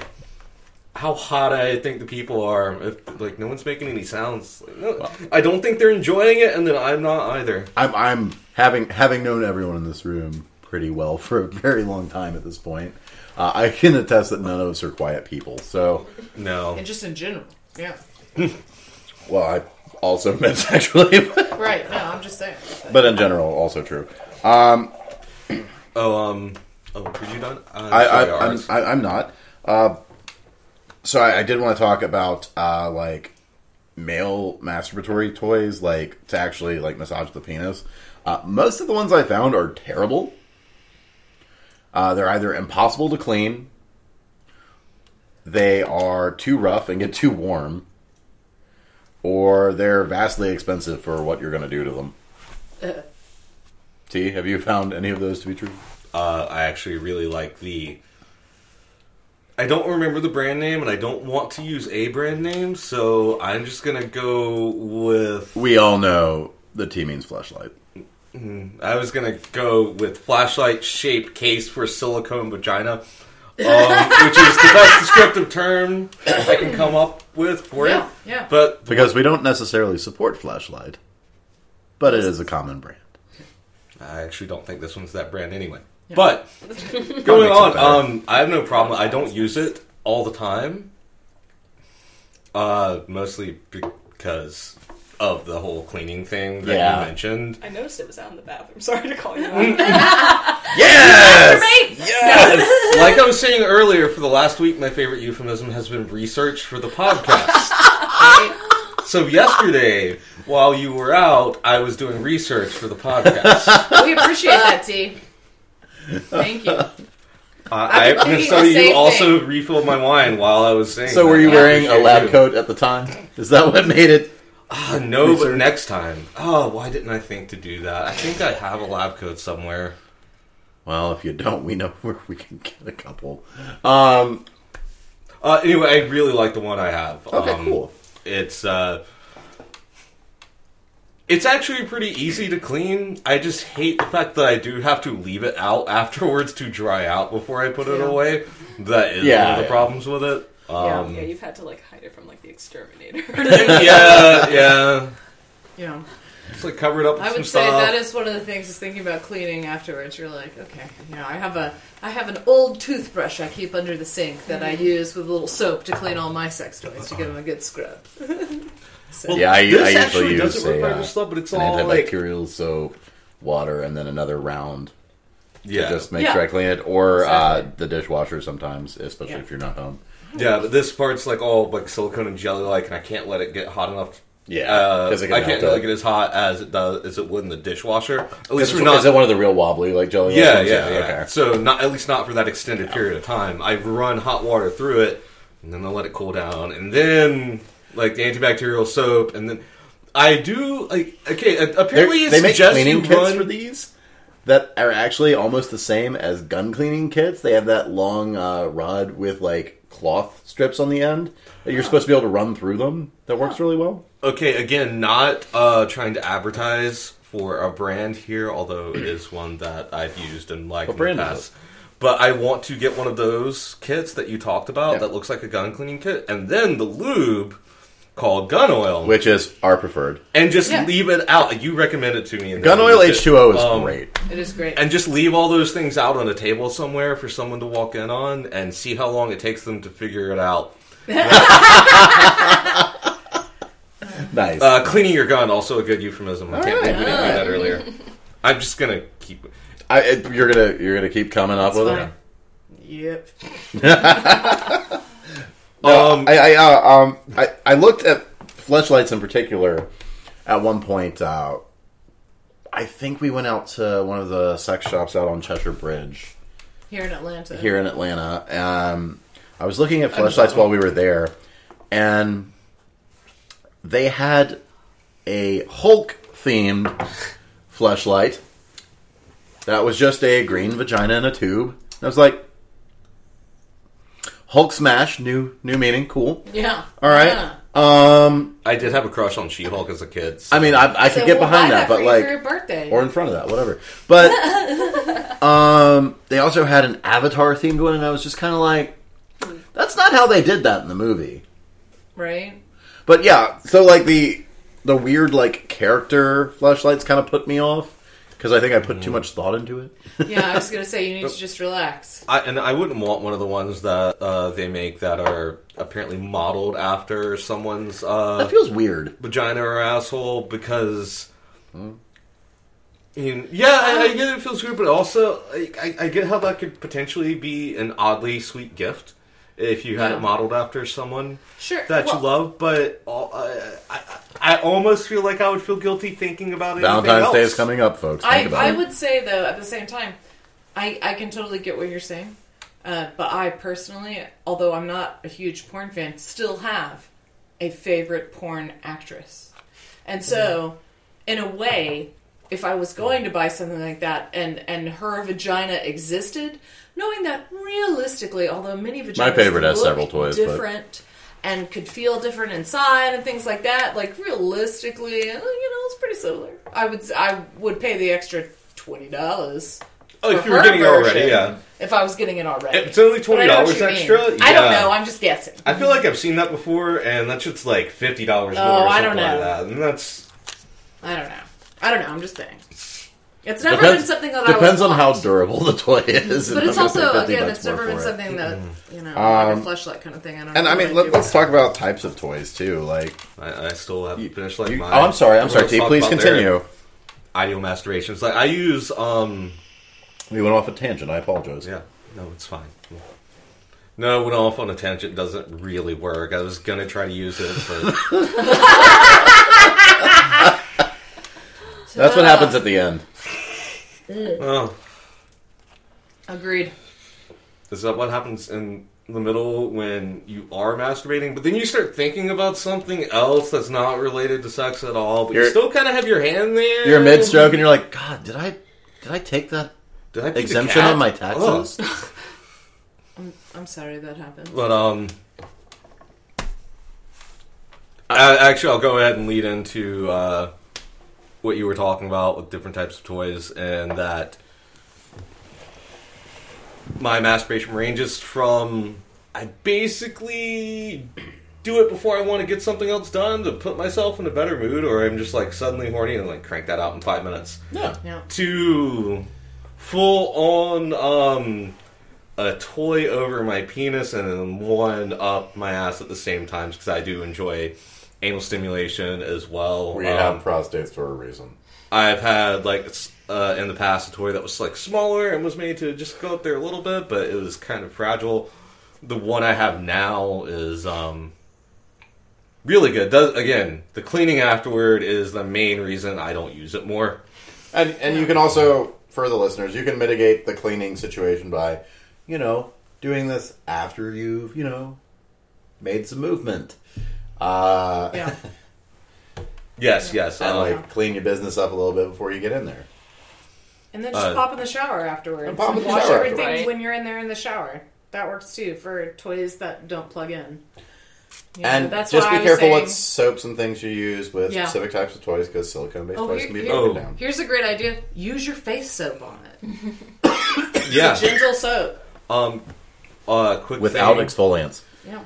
how hot I think the people are. If like no one's making any sounds, like, no, I don't think they're enjoying it, and then I'm not either. I'm, I'm having having known everyone in this room pretty well [laughs] for a very long time at this point. Uh, I can attest that none of us are quiet people. So, No. and just in general, yeah. [laughs] well, I also [laughs] meant sexually, Right. No, I'm just saying. but in general, also true. Um, Oh, um. Oh, were you done? Uh, I, sorry, I, I'm. I, I'm not. Uh, so I, I did want to talk about uh, like male masturbatory toys, like to actually like massage the penis. Uh, most of the ones I found are terrible. Uh, they're either impossible to clean, they are too rough and get too warm, or they're vastly expensive for what you're going to do to them. Uh, [laughs] T, have you found any of those to be true? uh, I actually really like the. I don't remember the brand name, and I don't want to use a brand name, so I'm just gonna go with. We all know the T means Fleshlight. I was gonna go with flashlight shaped case for silicone vagina, um, [laughs] which is the best descriptive term I can come up with for Yeah, it. yeah. But Because we don't necessarily support Fleshlight, but it is a common brand. I actually don't think this one's that brand anyway. Yeah. But [laughs] going on, um, I have no problem. I don't use it all the time, uh, mostly because of the whole cleaning thing that Yeah. you mentioned. I noticed it was out in the bathroom. [laughs] Sorry to call you out. [laughs] Yes! Yes! like I was saying earlier, for the last week, my favorite euphemism has been research for the podcast. so yesterday, while you were out, I was doing research for the podcast. we appreciate that, T. Thank you. [laughs] Uh, I, been thinking [laughs] so the you same also refilled my wine while I was saying. So that. were you I wearing a appreciate lab you. coat at the time? Is that what made it? Uh, no, but Research. next time. Oh, why didn't I think to do that? I think I have a lab coat somewhere. Well, if you don't, we know [laughs] where we can get a couple. Um, Uh, anyway, I really like the one I have. Okay, Um, cool. It's uh, it's actually pretty easy to clean. I just hate the fact that I do have to leave it out [laughs] afterwards to dry out before I put it Yeah. away. That is Yeah, one of the yeah. problems with it. Yeah. Um, yeah, you've had to like hide it from like the exterminator. [laughs] [laughs] yeah, yeah. Yeah. Just like cover it up with I some would say stuff. that is one of the things is thinking about cleaning afterwards. You're like, okay, you know, I have a I have an old toothbrush I keep under the sink that I use with a little soap to clean all my sex toys to give them a good scrub. So, Well, Yeah, I- this I usually actually use doesn't a, require uh, the stuff, but it's an all like antibacterial soap, water, and then another round yeah, to just make Yeah. sure I clean it, or uh, the dishwasher sometimes, especially Yeah. if you're not home. yeah. But this part's like all like silicone and jelly like, and I can't let it get hot enough Yeah, uh, 'cause it can I can't melt like it. it as hot as it does as it would in the dishwasher. At least it, for not is it one of the real wobbly like jelly? Yeah, ones? yeah, yeah. Okay. So not at least not for that extended period of time. I run hot water through it, and then I let it cool down, and then like the antibacterial soap, and then I do like okay. a- They're- Apparently, it they make suggests cleaning you kits run. for these that are actually almost the same as gun cleaning kits. They have that long uh, rod with like cloth strips on the end that you're supposed to be able to run through them. That works really well. Okay, again, not uh, trying to advertise for a brand here, although it is one that I've used and liked in brand the is past. But I want to get one of those kits that you talked about Yeah. that looks like a gun cleaning kit, and then the lube called gun oil, Which is our preferred. and just Yeah. leave it out. You recommend it to me. And Gun oil. H2O is Um, great. It is great. and just leave all those things out on a table somewhere for someone to walk in on and see how long it takes them to figure it out. [laughs] Nice. Uh, cleaning your gun, also a good euphemism. I can't All right. believe we didn't do that earlier. I'm just gonna keep. I, you're gonna you're gonna keep coming up It's with fine. Yep. [laughs] it. Um, I I, uh, um I I looked at fleshlights in particular at one point. Uh, I think we went out to one of the sex shops out on Cheshire Bridge. Here in Atlanta. here in Atlanta. Um, I was looking at Fleshlights while we were there, and they had a Hulk themed Fleshlight that was just a green vagina in a tube. And I was like, Hulk smash, new new meaning, cool. Yeah. All right. Yeah. Um, I did have a crush on She-Hulk as a kid. so- I mean, I, I could get we'll behind buy that, for but like, your birthday. or in front of that, whatever. But [laughs] um, they also had an Avatar themed one, and I was just kind of like, that's not how they did that in the movie. right? But yeah, so like the the weird like character Fleshlights kind of put me off because I think I put too much thought into it. Yeah, I was gonna say you need [laughs] to just relax. I, and I wouldn't want one of the ones that uh, they make that are apparently modeled after someone's uh, That feels weird. vagina or asshole because. I yeah, I, I get it feels weird, but also I, I, I get how that could potentially be an oddly sweet gift if you had Yeah. it modeled after someone Sure. that you love. But all, I, I, I almost feel like I would feel guilty thinking about it. Valentine's Day is coming up, folks. Think I, about I it. would say though at the same time, I I can totally get what you're saying, uh, but I personally, although I'm not a huge porn fan, still have a favorite porn actress, and so in a way, if I was going to buy something like that and and her vagina existed, knowing that realistically, although many vaginas My favorite has several toys, but- different. And could feel different inside and things like that. Like realistically, you know, it's pretty similar. I would I would pay the extra twenty dollars. Oh, if you were getting it already, yeah. If I was getting it already, It's only But I know what $20 you mean. extra? I don't know. I'm just guessing. I feel like I've seen that before, and that's just like fifty dollars more. Oh, or I don't know. Like that. And that's I don't know. I don't know. I'm just saying. It's never Depends, been something that depends I would on how durable the toy is. But it's I'm gonna pay also again, it's never been for it. something that you know, Um, like a Fleshlight kind of thing. I don't. And know I mean, let, let's talk about types of toys too. Like, I, I still haven't finished like you- my. oh, I'm sorry, I'm Let's sorry. T, please about their continue. Ideal masturbations. Like I use. um We went off a tangent. I apologize. Yeah, no, it's fine. No, went off on a tangent doesn't really work. I was gonna try to use it, but [laughs] [laughs] That's what happens at the end. Oh, Agreed. is that what happens in the middle when you are masturbating? But then you start thinking about something else that's not related to sex at all, but you You're- still kind of have your hand there. You're mid stroke and you're like, God, did I did I take that Did I exemption on my taxes? Oh. [laughs] I'm, I'm sorry that happened. But um, I, actually, I'll go ahead and lead into uh, what you were talking about with different types of toys, and that my masturbation ranges from I basically do it before I want to get something else done to put myself in a better mood, or I'm just like suddenly horny and like crank that out in five minutes Yeah. Yeah. to full on um a toy over my penis and then one up my ass at the same time because I do enjoy anal stimulation as well. We Um, have prostates for a reason. I've had like uh, in the past a toy that was like smaller and was made to just go up there a little bit, but it was kind of fragile. The one I have now is um really good. Does again, the cleaning afterward is the main reason I don't use it more. And and you can also, for the listeners, you can mitigate the cleaning situation by, you know, doing this after you've, you know, made some movement. Uh, Yeah. [laughs] Yes, yes. and uh, like clean your business up a little bit before you get in there. And then just Uh, pop in the shower afterwards. And pop in the Wash shower everything afterwards. when you're in there in the shower. That works too for toys that don't plug in. You know, and that's just be careful saying- what soaps and things you use with Yeah. specific types of toys because silicone-based Oh, toys here- can be here- broken Oh. down. Here's a great idea. Use your face soap on it. yeah. Gentle soap. Um, uh, quick Without thing. exfoliants. Yeah.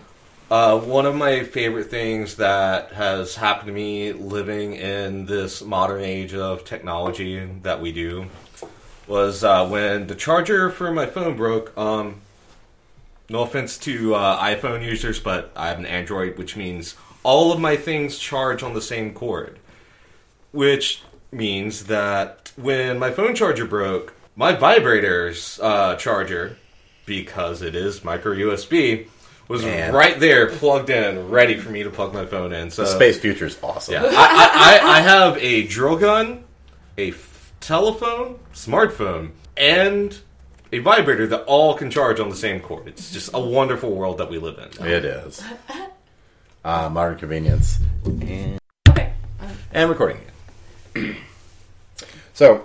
Uh, one of my favorite things that has happened to me living in this modern age of technology that we do was uh, when the charger for my phone broke. Um, no offense to uh, iPhone users, but I have an Android, which means all of my things charge on the same cord. Which means that when my phone charger broke, my vibrator's uh, charger, because it is micro USB, was Man. right there, plugged in, ready for me to plug my phone in. So The space future is awesome. yeah, I, I, I, I have a drill gun, a f- telephone, smartphone, and a vibrator that all can charge on the same cord. It's just a wonderful world that we live in. It is. Uh, modern convenience. And, Okay. and recording again. [clears throat] so,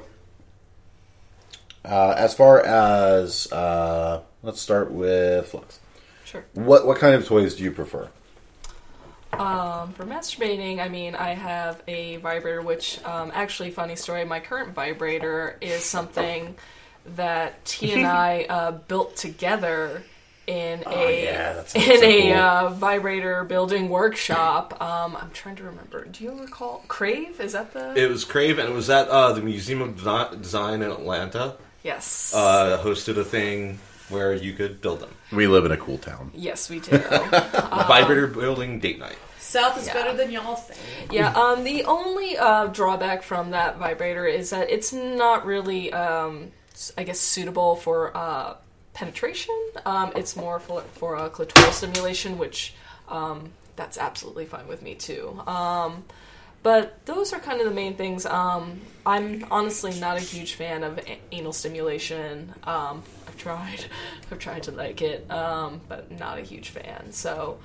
uh, as far as uh, let's start with Flux. Sure. What what kind of toys do you prefer? Um, for masturbating, I mean, I have a vibrator, which, um, actually, funny story, my current vibrator is something that T and I [laughs] uh, built together in Oh, a yeah, in so a cool. uh, vibrator building workshop. Um, I'm trying to remember. Do you recall Crave? Is that the It was Crave, and it was at uh, the Museum of Design in Atlanta. yes? Uh, hosted a thing where you could build them. We live in a cool town. yes, we do. [laughs] Vibrator building date night. South is Yeah. better than y'all think. Yeah, um, the only uh, drawback from that vibrator is that it's not really, um, s- I guess, suitable for uh, penetration. Um, it's more for for uh, clitoral stimulation, which um, that's absolutely fine with me too. Um, but those are kind of the main things. Um, I'm honestly not a huge fan of a- anal stimulation. Um, I've tried, [laughs] I've tried to like it, um, but not a huge fan. So,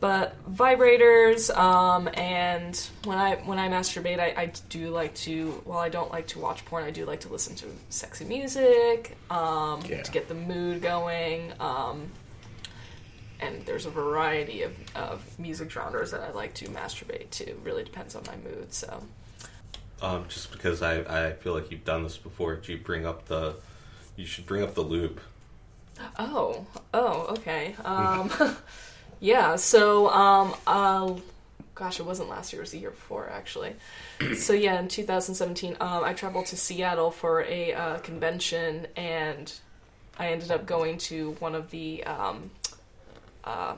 but vibrators, um, and when I when I masturbate, I, I do like to. While I don't like to watch porn, I do like to listen to sexy music um, Yeah. to get the mood going. And there's a variety of, of music genres that I like to masturbate to. Really depends on my mood. So Um, just because I, I feel like you've done this before, do you bring up the? You should bring up the loop. Oh, oh, okay. Um, [laughs] yeah. So, um, uh, gosh, it wasn't last year; it was the year before, actually. So yeah, in 2017, um, I traveled to Seattle for a uh, convention, and I ended up going to one of the um, uh,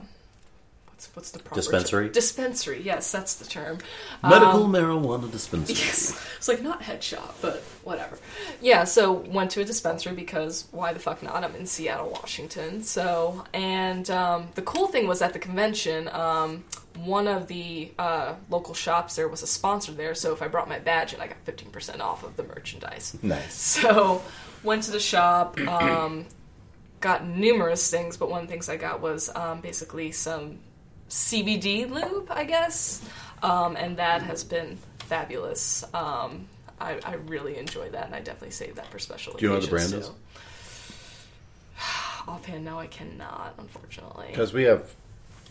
what's what's the proper Dispensary? term? Dispensary. Yes, that's the term. Medical Um, marijuana dispensary. [laughs] Yes. It's like not head shop, but whatever. Yeah, so went to a dispensary because why the fuck not? I'm in Seattle, Washington. So, and um, the cool thing was at the convention, um, one of the uh, local shops there was a sponsor there. So if I brought my badge in, I got 15% off of the merchandise. Nice. So went to the shop, um, got numerous things, but one of the things I got was um, basically some CBD lube, I guess, um, and that has been fabulous. Um, I, I really enjoy that, and I definitely save that for special. Do you know what the occasions, brand too. [sighs] Offhand, no, I cannot, unfortunately. Because we have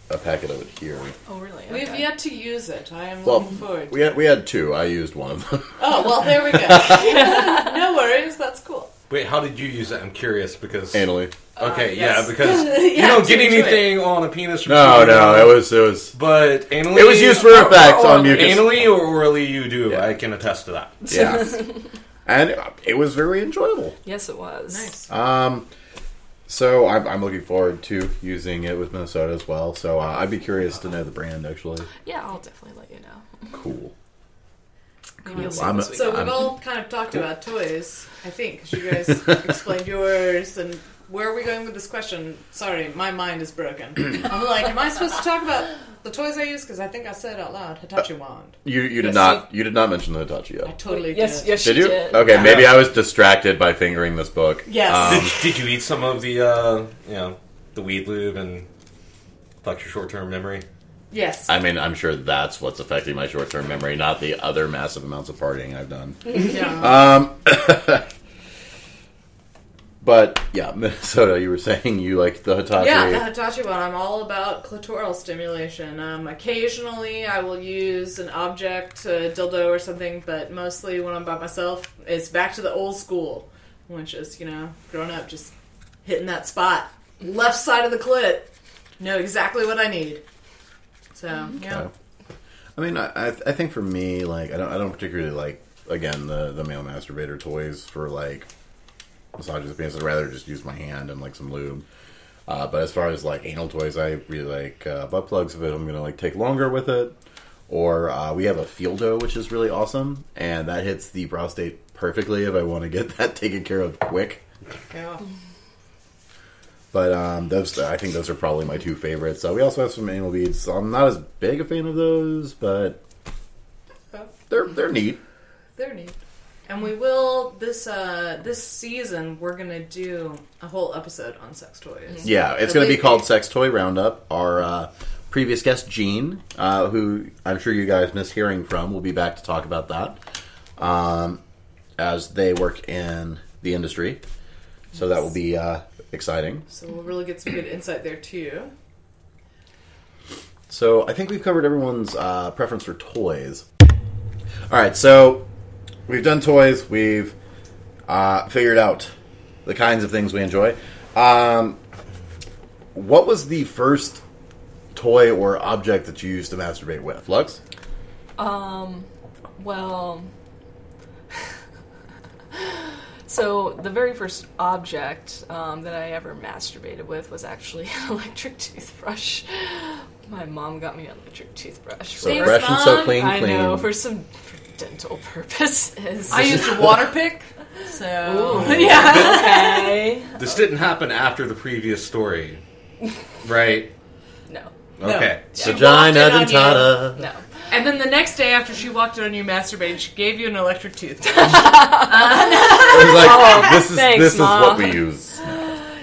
a packet of it here. Oh, really? We've yet to use it. I am Well, looking forward. we had, we had two. I used one of them. oh well, there we go. [laughs] [laughs] no worries. That's cool. Wait, how did you use it? I'm curious because. Anally. Okay, Uh, yes. yeah, because [laughs] Yeah, you don't get to it. anything on a penis. No, receiver, no, it was it was But anally, It was used for effect on mucus. Anally or orally, you do. Yeah. I can attest to that. yeah, [laughs] and it was very enjoyable. Yes, it was. Nice. Um, so I'm, I'm looking forward to using it with Minnesota as well. So uh, I'd be curious to know the brand actually. Yeah, I'll definitely let you know. Cool, You'll see I'm this a- week. So we've I'm- all kind of talked about toys, I think, 'cause you [laughs] guys explained yours. And where are we going with this question? Sorry, my mind is broken. [clears throat] I'm like, am I supposed to talk about the toys I use? Because I think I said out loud Hitachi wand. You you did Yes, not you did not mention the Hitachi I yet. totally yes, did. yes, Did she you? did. Okay, Yeah. maybe I was distracted by fingering this book. Yes. Um, Did, did you eat some of the, uh, you know, the weed lube and fuck your short term memory? Yes. I mean, I'm sure that's what's affecting my short term memory, not the other massive amounts of partying I've done. [laughs] yeah. Um, [laughs] but yeah, [laughs] Minnesota, you were saying you like the Hitachi. Yeah, the Hitachi one. I'm all about clitoral stimulation. Um, occasionally, I will use an object, a dildo or something, but mostly when I'm by myself, it's back to the old school, which is, you know, growing up, just hitting that spot. Left side of the clit. Know exactly what I need. So, yeah. Okay. I mean, I, I I think for me, like, I don't, I don't particularly like again the the male masturbator toys for like massages. Because I'd rather just use my hand and like some lube. Uh, but as far as like anal toys, I really like uh, butt plugs if I'm gonna like take longer with it. Or uh, we have a Fieldo, which is really awesome, and that hits the prostate perfectly if I want to get [laughs] that taken care of quick. yeah. But um, those, I think those are probably my two favorites. Uh, we also have some anal beads. I'm not as big a fan of those, but they're they're neat. They're neat. And we will this uh this season we're gonna do a whole episode on sex toys. Yeah, it's The to be called Sex Toy Roundup. Our uh, previous guest, Jean, uh, who I'm sure you guys miss hearing from, will be back to talk about that um, as they work in the industry. So that will be uh, exciting. So we'll really get some good insight there too. So I think we've covered everyone's uh, preference for toys. All right, so we've done toys. We've uh, figured out the kinds of things we enjoy. Um, what was the first toy or object that you used to masturbate with, Flux? Um, well, so the very first object um, that I ever masturbated with was actually [laughs] an electric toothbrush. My mom got me an electric toothbrush. So Thanks, fresh and so Mom. clean, I know for some for dental [laughs] purposes. I used a water pick. So Ooh. [laughs] yeah. okay. This didn't happen after the previous story, right? No, Okay. She Vagina walked in dentata. no. And then the next day after she walked in on you masturbating, she gave you an electric toothbrush. [laughs] [laughs] It was like, this is thanks, this is what Mom. we use.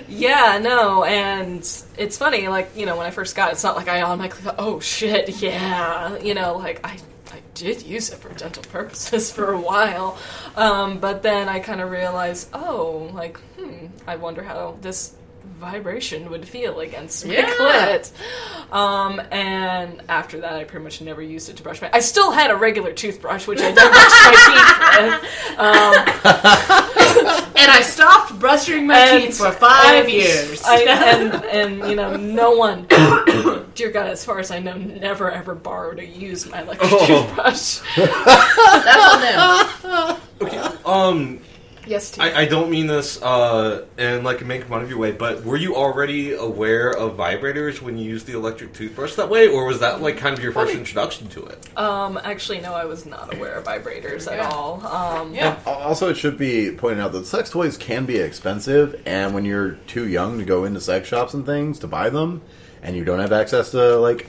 Yeah, no, and it's funny, like, you know, when I first got it, it's not like I automatically thought, oh shit, yeah. You know, like, I, I did use it for dental purposes for a while. Um, but then I kind of realized, oh, like, hmm, I wonder how this vibration would feel against my Yeah. clit. Um, and after that, I pretty much never used it to brush my. I still had a regular toothbrush, which I did brush my teeth with. Um, [laughs] and I stopped brushing my And- teeth for five and years. I, [laughs] and, and you know, no one, [coughs] dear God, as far as I know, never ever borrowed or used my electric toothbrush. [laughs] That's on them. Okay. Um, Yes, I don't mean this uh, in like make fun of your way, but were you already aware of vibrators when you used the electric toothbrush that way, or was that like kind of your first introduction to it? um, actually, no, I was not aware of vibrators at Yeah. all. Um, Yeah. Also, it should be pointed out that sex toys can be expensive, and when you're too young to go into sex shops and things to buy them, and you don't have access to like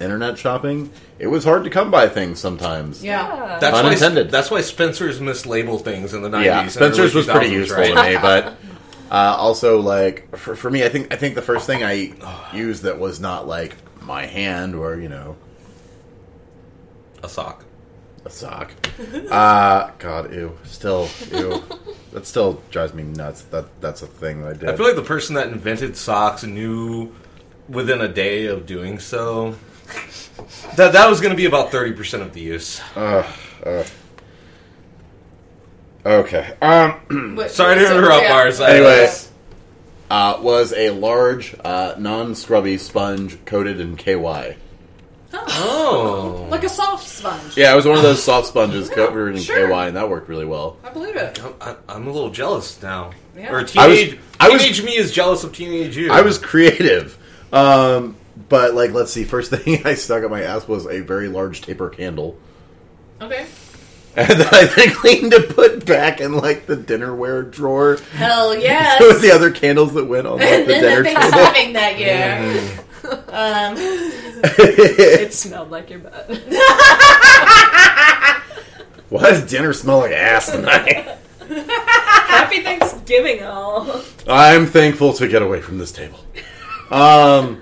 internet shopping, it was hard to come by things sometimes. Yeah. yeah. That's Unintended. why that's why Spencer's mislabeled things in the nineties. Yeah, Spencer's was pretty useful right? to me, but [laughs] uh, also like for, for me, I think I think the first thing I used that was not like my hand or you know A sock. a sock. [laughs] Uh God, ew. Still, ew. [laughs] That still drives me nuts. That that's a thing that I did. I feel like the person that invented socks knew within a day of doing so that that was going to be about thirty percent of the use. okay. Um. But- Sorry to so- interrupt, yeah. Mars. I- Anyway, uh, was a large, uh, non-scrubby sponge coated in KY. Oh, Like a soft sponge. Yeah, it was one of those [laughs] soft sponges covered in sure. KY, and that worked really well. I believe it. I, I'm a little jealous now. Yeah. Or I was- teenage, I was- teenage me is jealous of teenage you. I was creative. Um, but like, let's see. First [laughs] thing I stuck up my ass was a very large taper candle. Okay. and then I then cleaned to put back in like the dinnerware drawer Hell [laughs] yes. with the other candles that went on like, and the then dinner the table. Thanksgiving that year. [laughs] Um, It smelled like your butt. Why does dinner smell like ass tonight? Happy Thanksgiving, all. I'm thankful to get away from this table. Um,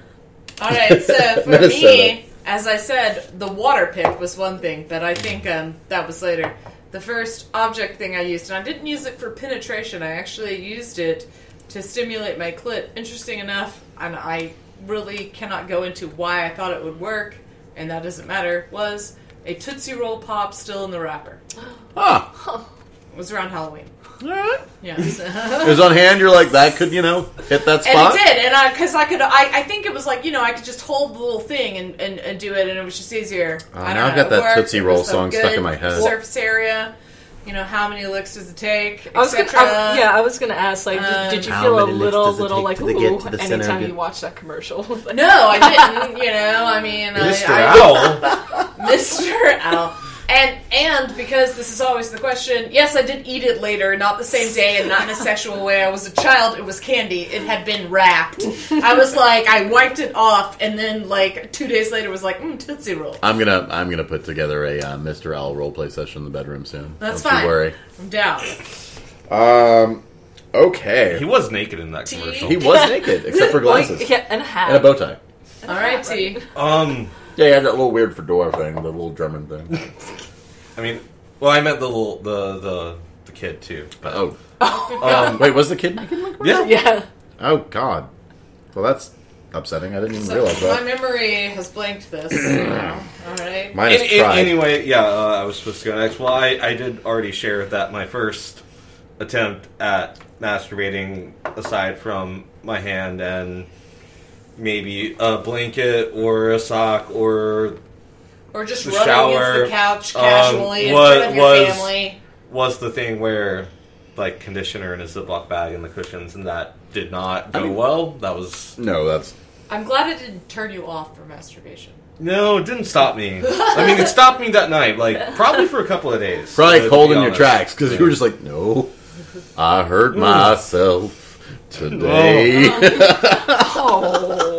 all right, so [laughs] for me, as I said, the water pick was one thing, but I think um, that was later. The first object thing I used, and I didn't use it for penetration. I actually used it to stimulate my clit. Interesting enough, and I really cannot go into why I thought it would work, and that doesn't matter. Was a Tootsie Roll pop still in the wrapper? ah, It was around Halloween. Alright. Yes. It was on hand. You're like that could you know hit that spot. And spot. it did, and I because I could, I, I think it was like you know I could just hold the little thing and, and, and do it, and it was just easier. Oh, I now don't I've got that worked, Tootsie Roll song stuck in my head. Surface area, you know how many licks does it take, I was gonna, etc. I, yeah, I was gonna ask, like, did- did you Um, feel a little, little like, till get ooh, to the center anytime you it? watch that commercial? No, I didn't. You know, I mean, Mr. I, I, Owl. [laughs] Mr. Owl. And and because this is always the question, yes, I did eat it later, not the same day, and not in a sexual way. I was a child. It was candy. It had been wrapped. I was like, I wiped it off, and then like two days later, was like, mm, tootsie roll. I'm gonna I'm gonna put together a uh, Mr. Owl roleplay session in the bedroom soon. That's Don't fine. You worry. I'm down. Um. Okay. He was naked in that commercial. He was naked except for [laughs] glasses Like, yeah, and a hat. and a bow tie. All right, T. Um, Yeah, he had that little weird fedora thing, the little German thing. [laughs] I mean, well, I meant the little the the the kid too. But Oh, um, [laughs] wait, was the kid naked? in the commercial? yeah, Yeah. Oh God. Well, that's upsetting. I didn't even So realize my that. memory has blanked this. [clears throat] All right. Mine An- is an- pride. anyway, yeah, uh, I was supposed to go next. Well, I, I did already share that my first attempt at masturbating, aside from my hand and maybe a blanket or a sock or Or just The running shower, against the couch um, casually in was- front of your family. was the thing where like conditioner in a Ziploc bag and the cushions, and that did not go I mean- well. That was No, that's I'm glad it didn't turn you off for masturbation. no, it didn't stop me. I mean, it [laughs] stopped me that night, like probably for a couple of days. probably to- to in your tracks because you were just like, no, I hurt [laughs] myself today. [laughs] Oh.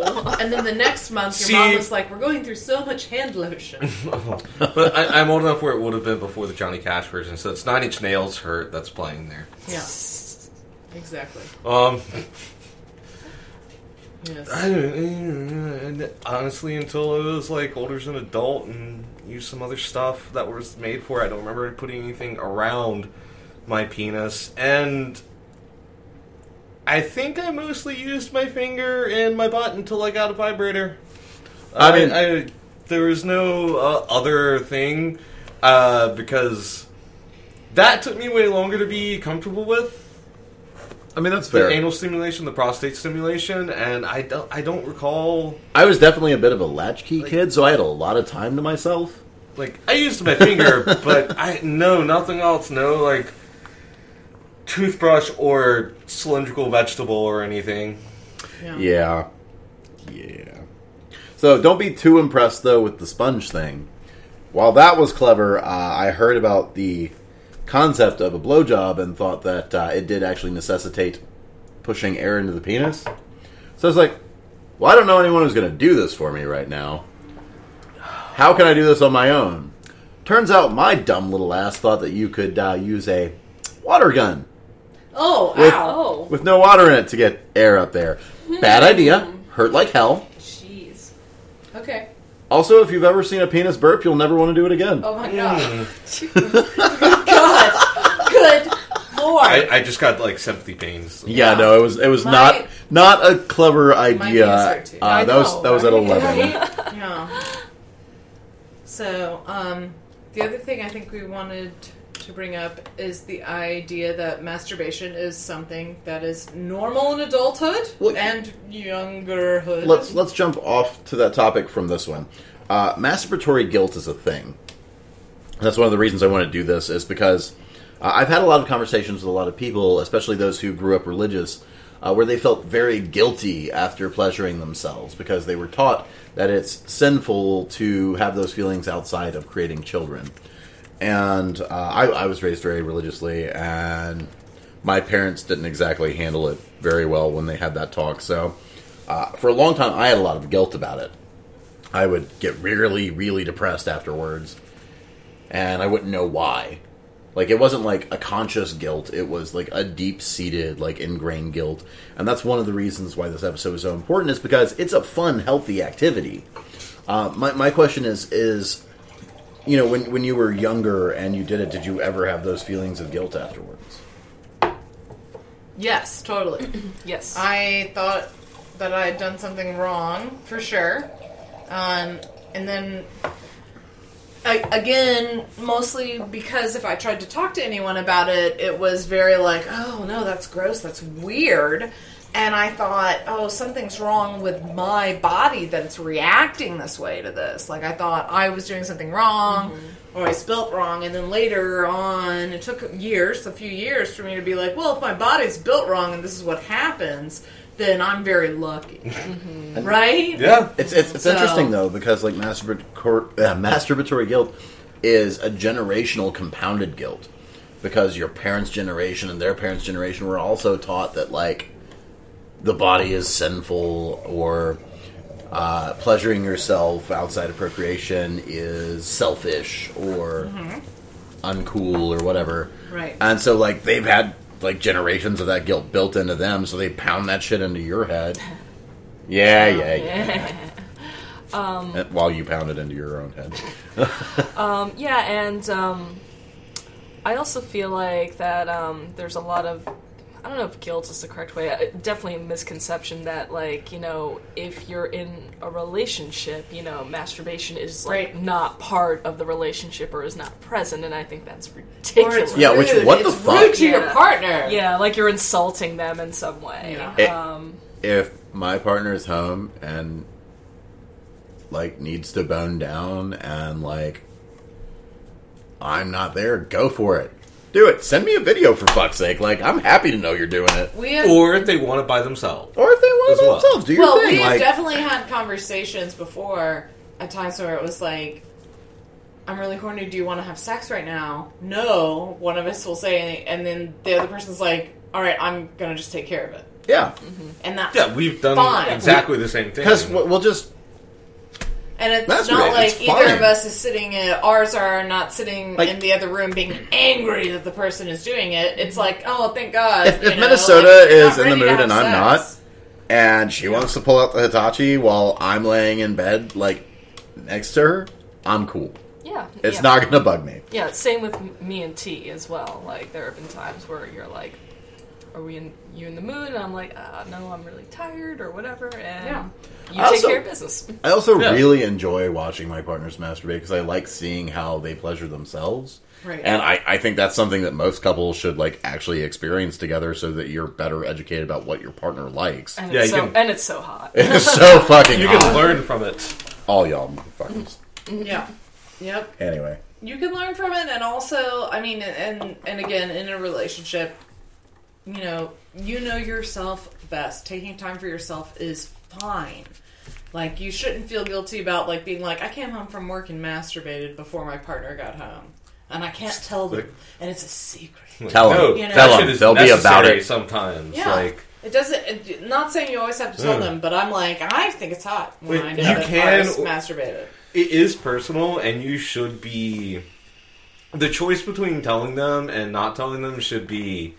And then the next month, your See- mom was like, "We're going through so much hand lotion." [laughs] But I, I'm old enough where it would have been before the Johnny Cash version, so it's Nine Inch Nails "Hurt" that's playing there. yeah, exactly. Um, Yes. I don't, honestly, until I was like older as an adult and used some other stuff that was made for it, I don't remember putting anything around my penis. And I think I mostly used my finger and my butt until I got a vibrator. I mean- I, there was no uh, other thing uh, because that took me way longer to be comfortable with I mean, that's the fair. anal stimulation, the prostate stimulation, and I don't, I don't recall. I was definitely a bit of a latchkey kid, so I had a lot of time to myself. Like I used my finger, [laughs] but I no nothing else. No like toothbrush or cylindrical vegetable or anything. Yeah. Yeah. Yeah. So don't be too impressed though with the sponge thing. While that was clever, uh, I heard about the concept of a blowjob and thought that uh, it did actually necessitate pushing air into the penis. So I was like, well, I don't know anyone who's going to do this for me right now. How can I do this on my own? Turns out my dumb little ass thought that you could uh, use a water gun Oh, With- ow! Oh. with no water in it to get air up there. Bad idea. Hurt like hell. Jeez. Okay. Also, if you've ever seen a penis burp, you'll never want to do it again. Oh my god. Mm. God. [laughs] Good lord. I, I just got like sympathy pains. Yeah, no, it was it was My- not not a clever penis idea. hurt too. Uh, I that was know, that was at right? eleven. [laughs] yeah. So, um, the other thing I think we wanted to bring up is the idea that masturbation is something that is normal in adulthood Well, and youngerhood. Let's let's jump off to that topic from this one. Uh, masturbatory guilt is a thing. That's one of the reasons I want to do this is because uh, I've had a lot of conversations with a lot of people, especially those who grew up religious, uh, where they felt very guilty after pleasuring themselves because they were taught that it's sinful to have those feelings outside of creating children. And uh, I, I was raised very religiously, and my parents didn't exactly handle it very well when they had that talk. So, uh, for a long time, I had a lot of guilt about it. I would get really, really depressed afterwards, and I wouldn't know why. Like it wasn't like a conscious guilt; it was like a deep-seated, like ingrained guilt, and that's one of the reasons why this episode is so important. Is because it's a fun, healthy activity. Uh, my my question is is you know when when you were younger and you did it, did you ever have those feelings of guilt afterwards? Yes, totally. [clears throat] Yes. I thought that I had done something wrong for sure, um, and then I, again, mostly because if I tried to talk to anyone about it, it was very like, "Oh no, that's gross, that's weird," and I thought, "Oh, something's wrong with my body that it's reacting this way to this." Like I thought I was doing something wrong. Or I spelt wrong, and then later on, it took years, a few years, for me to be like, well, if my body's built wrong and this is what happens, then I'm very lucky, [laughs] right? Yeah. It's it's, it's So- interesting though because like masturbatory uh, masturbatory guilt is a generational compounded guilt because your parents' generation and their parents' generation were also taught that like the body is sinful or uh, pleasuring yourself outside of procreation is selfish or uncool or whatever. Right. And so like they've had like generations of that guilt built into them, so they pound that shit into your head. [laughs] Yeah, yeah, yeah. [laughs] um, while you pound it into your own head. [laughs] Um, yeah, and um, I also feel like that um, there's a lot of I don't know if guilt is the correct way. uh, Definitely a misconception that like you know if you're in a relationship, you know masturbation is like Right. not part of the relationship or is not present, and I think that's ridiculous. Yeah, which- rude. what the It's fuck? rude to your partner. Yeah, like you're insulting them in some way. Yeah. It- Um, if my partner is home and like needs to bone down and like I'm not there, go for it. Do it. Send me a video for fuck's sake. Like I'm happy to know you're doing it. We have, Or if they want it by themselves. Or if they want As to well. themselves, do your well, thing. Well, we have like definitely had conversations before at times where it was like, "I'm really horny. Do you want to have sex right now?" No. One of us will say, and then the other person's like, "All right, I'm gonna just take care of it," yeah, mm-hmm. and that's Yeah, we've done Fine. exactly the same thing. because we'll just And it's Masturbate, not like it's either fine. of us is sitting in ours are not sitting Like- in the other room being angry that the person is doing it. It's like, oh, thank God. If- if know, Minnesota like, is in the mood and I'm sex. and she wants to pull out the Hitachi while I'm laying in bed like next to her, I'm cool. yeah, It's yeah. not gonna bug me. Yeah, same with me and T as well. Like there have been times where you're like, "Are we in you in the mood?" And I'm like, uh, "No, I'm really tired or whatever." And Yeah. you I take also- care of business. I also Yeah. really enjoy watching my partners masturbate because I like seeing how they pleasure themselves. Right. And I, I think that's something that most couples should like actually experience together so that you're better educated about what your partner likes. And Yeah, it's you so can- and it's so hot. [laughs] It's so fucking you hot. can learn from it. All y'all fuckers. Yeah. Yep. Anyway. you can learn from it and also i mean and and again in a relationship you know you know yourself best taking time for yourself is fine like you shouldn't feel guilty about like being like i came home from work and masturbated before my partner got home and i can't tell them and it's a secret Tell 'em. No, You know- that Tell 'em. shit is They'll be about necessary it. Sometimes, yeah like it doesn't it, not saying you always have to tell Mm. them but i'm like i think it's hot when Wait, i know you that can- ours masturbated it is personal, and you should be. The choice between telling them and not telling them should be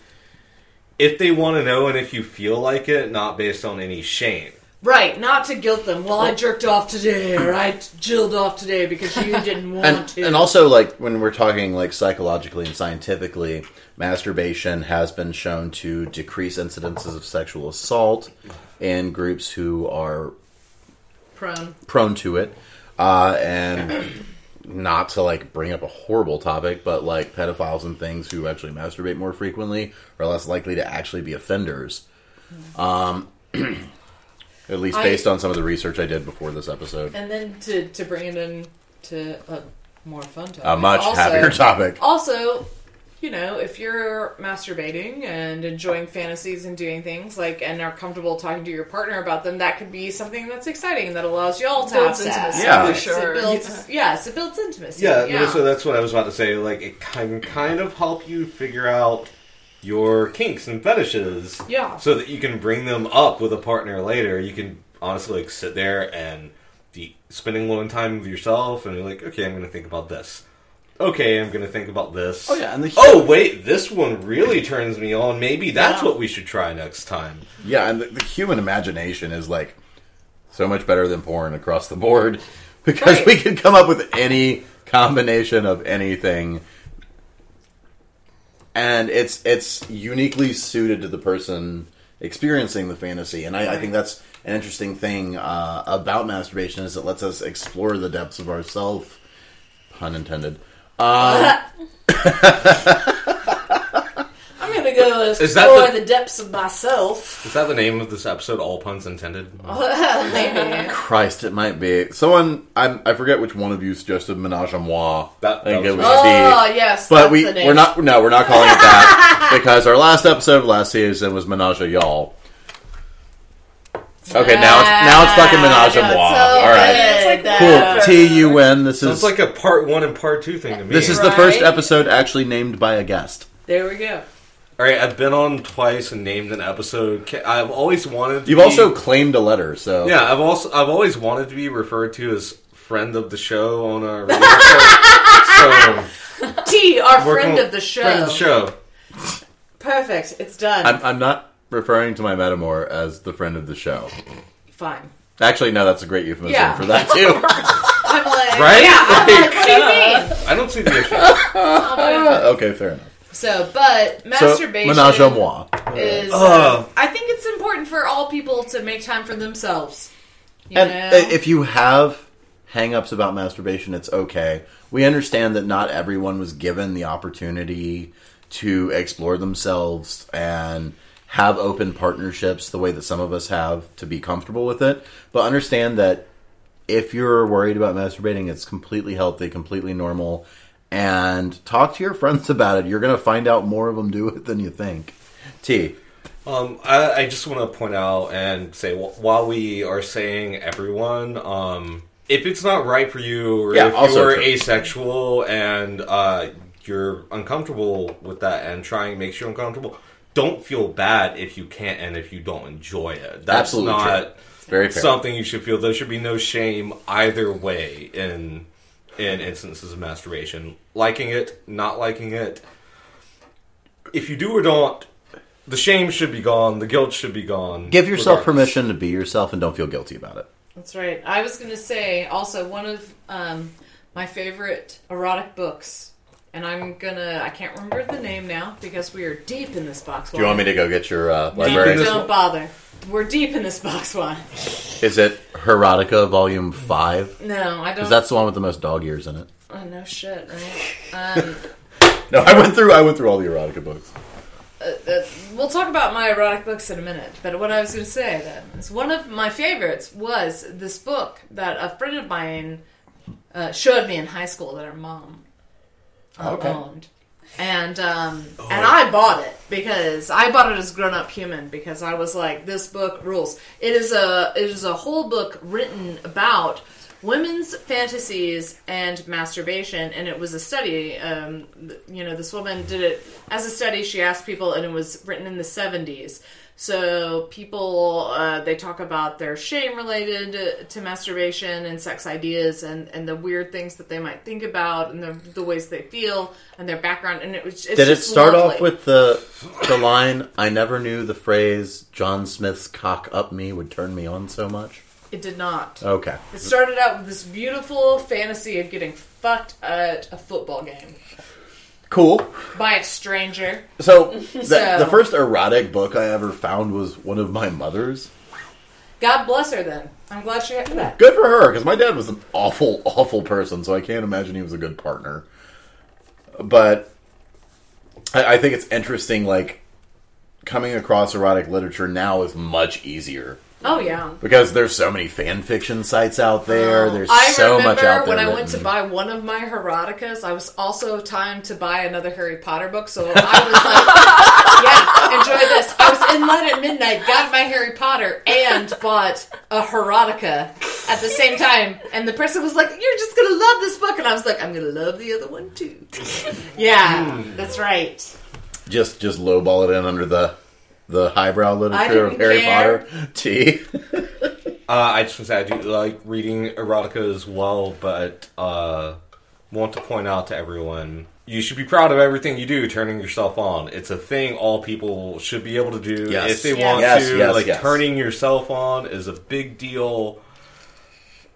if they want to know and if you feel like it, not based on any shame. Right, not to guilt them. Well, I jerked off today, or I jilled off today because you [laughs] didn't want And, to. and also like when we're talking like psychologically and scientifically, masturbation has been shown to decrease incidences of sexual assault in groups who are prone. prone to it. Uh, and not to like bring up a horrible topic, but like pedophiles and things who actually masturbate more frequently are less likely to actually be offenders. Um, [clears throat] at least I- based on some of the research I did before this episode. And then to to bring it in to a more fun topic. A much also, happier [laughs] topic. Also, you know, if you're masturbating and enjoying fantasies and doing things like, and are comfortable talking to your partner about them, that could be something that's exciting that allows y'all to Builds have sex. intimacy, Yeah. for It sure. builds, yes, it builds intimacy. Yeah, Yeah, no, so that's what I was about to say. Like, it can kind of help you figure out your kinks and fetishes. Yeah. So that you can bring them up with a partner later. You can honestly like sit there and be spending alone time with yourself, and you're like, okay, I'm going to think about this. Okay, I'm going to think about this. Oh, yeah, and the- oh wait, this one really turns me on. Maybe that's Yeah. what we should try next time. Yeah, and the, the human imagination is like so much better than porn across the board [laughs] because Right. we can come up with any combination of anything, and it's it's uniquely suited to the person experiencing the fantasy. And I, I think that's an interesting thing uh, about masturbation is it lets us explore the depths of ourself, pun intended. Um, [laughs] I'm gonna go Is that explore the- the... depths of myself. Is that the name of this episode? All puns intended. [laughs] Maybe. Christ, it might be someone. I'm, I forget which one of you suggested menage a moi. That- I think that it was was. Oh T. yes, But we we're not no we're not calling it that [laughs] because our last episode of last season was menage a y'all. Okay, now it's now it's fucking menage a moi. so All right, good. It's cool. T U N. This Sounds is like a part one and part two thing to me. this is the first Right? episode actually named by a guest. There we go. All right, I've been on twice and named an episode. Ca- I've always wanted. To You've be- also claimed a letter, so yeah. I've also I've always wanted to be referred to as friend of the show on a radio show. [laughs] so T, our working friend with- of the show. Friend of the show. Perfect. It's done. I'm, I'm not referring to my metamor as the friend of the show. Fine. Actually, no, that's a great euphemism Yeah. for that too. [laughs] I'm like, Right? yeah. I'm Like- like, what do you [laughs] mean? I don't see the issue. [laughs] okay, fair enough. So, but So, masturbation menage a moi. is. Uh, Ugh. I think it's important for all people to make time for themselves. You And know? uh, if you have hang-ups about masturbation, it's okay. We understand that not everyone was given the opportunity to explore themselves and have open partnerships the way that some of us have to be comfortable with it. But understand that if you're worried about masturbating, it's completely healthy, completely normal. And talk to your friends about it. You're going to find out more of them do it than you think. T. Um, I, I just want to point out and say while we are saying everyone, um, if it's not right for you, or Yeah, if also you're true. asexual and uh, you're uncomfortable with that and trying makes you uncomfortable, don't feel bad if you can't and if you don't enjoy it. That's Absolutely not true. Very fair. something you should feel. There should be no shame either way in in instances of masturbation. Liking it, not liking it. If you do or don't, the shame should be gone. The guilt should be gone. Give yourself regardless. permission to be yourself and don't feel guilty about it. That's right. I was going to say also one of um, my favorite erotic books, and I'm gonna I can't remember the name now because we are deep in this box. Do you want me to go get your uh, library? Don't one? bother. We're deep in this box one. Is it Erotica Volume Five? No, I don't. Because that's the one with the most dog ears in it. oh no shit, right? [laughs] Um, No, I went through. I went through all the erotica books. uh, uh, we'll talk about my erotic books in a minute. But what I was going to say then is one of my favorites was this book that a friend of mine uh, showed me in high school that her mom uh, Okay. owned. And um, and I bought it because I bought it as grown up human because I was like this book rules. It is a it is a whole book written about women's fantasies and masturbation and it was a study um, you know this woman did it as a study she asked people and it was written in the 70s so people uh, they talk about their shame related to masturbation and sex ideas and, and the weird things that they might think about and the, the ways they feel and their background and it was it's Did it start lovely. off with the the line? I never knew the phrase "John Smith's cock up me" would turn me on so much. it did not Okay, it started out with this beautiful fantasy of getting fucked at a football game cool. by a stranger So, [laughs] the, So- the first erotic book I ever found was one of my mother's. god bless her then i'm glad she had that Good for her, because my dad was an awful, awful person, so I can't imagine he was a good partner. But I, I think it's interesting, like, coming across erotic literature now is much easier Oh yeah. because there's so many fan fiction sites out there. Oh, there's I so much out there. when I went to buy one of my eroticas, I was also timed to buy another Harry Potter book. So I was like, [laughs] "Yeah, enjoy this." I was in line at midnight, got my Harry Potter, and bought a erotica at the same time. And the person was like, "You're just gonna love this book," and I was like, "I'm gonna love the other one too." [laughs] yeah, hmm. that's right. just just lowball it in under the the highbrow literature of Harry care. Potter. [laughs] T. Uh, I just want to say I do like reading erotica as well, but uh, want to point out to everyone you should be proud of everything you do. Turning yourself on, it's a thing all people should be able to do Yes. if they Yes. want Yes, to. yes, like yes. turning yourself on is a big deal.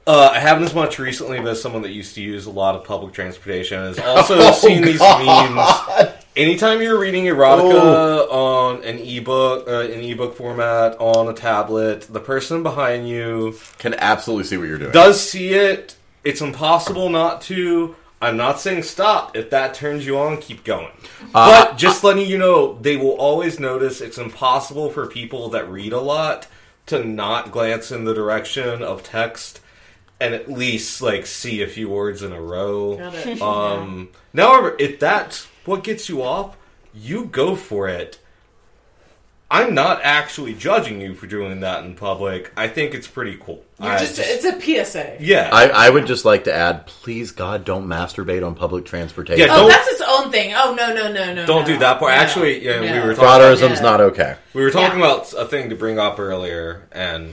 Uh, I haven't as much recently, but as someone that used to use a lot of public transportation has [laughs] also Oh, seen these memes. Anytime you're reading erotica on an ebook, uh, an ebook format on a tablet, the person behind you Can absolutely see what you're doing. does see it. It's impossible not to. I'm not saying stop. If that turns you on, keep going. Uh, but just letting you know, they will always notice it's impossible for people that read a lot to not glance in the direction of text and at least like see a few words in a row. Got it. Um, [laughs] now, if that's what gets you off, you go for it. I'm not actually judging you for doing that in public. I think it's pretty cool. You're I just, it's a PSA. yeah. I, I would just like to add, please God, don't masturbate on public transportation. Yeah, Oh, Don't- that's its own thing. Oh no, no, no, no. Don't no. do that part. No. Actually, yeah, we No. were talking. Frotteurism's Yeah. not okay. We were talking Yeah. about a thing to bring up earlier, and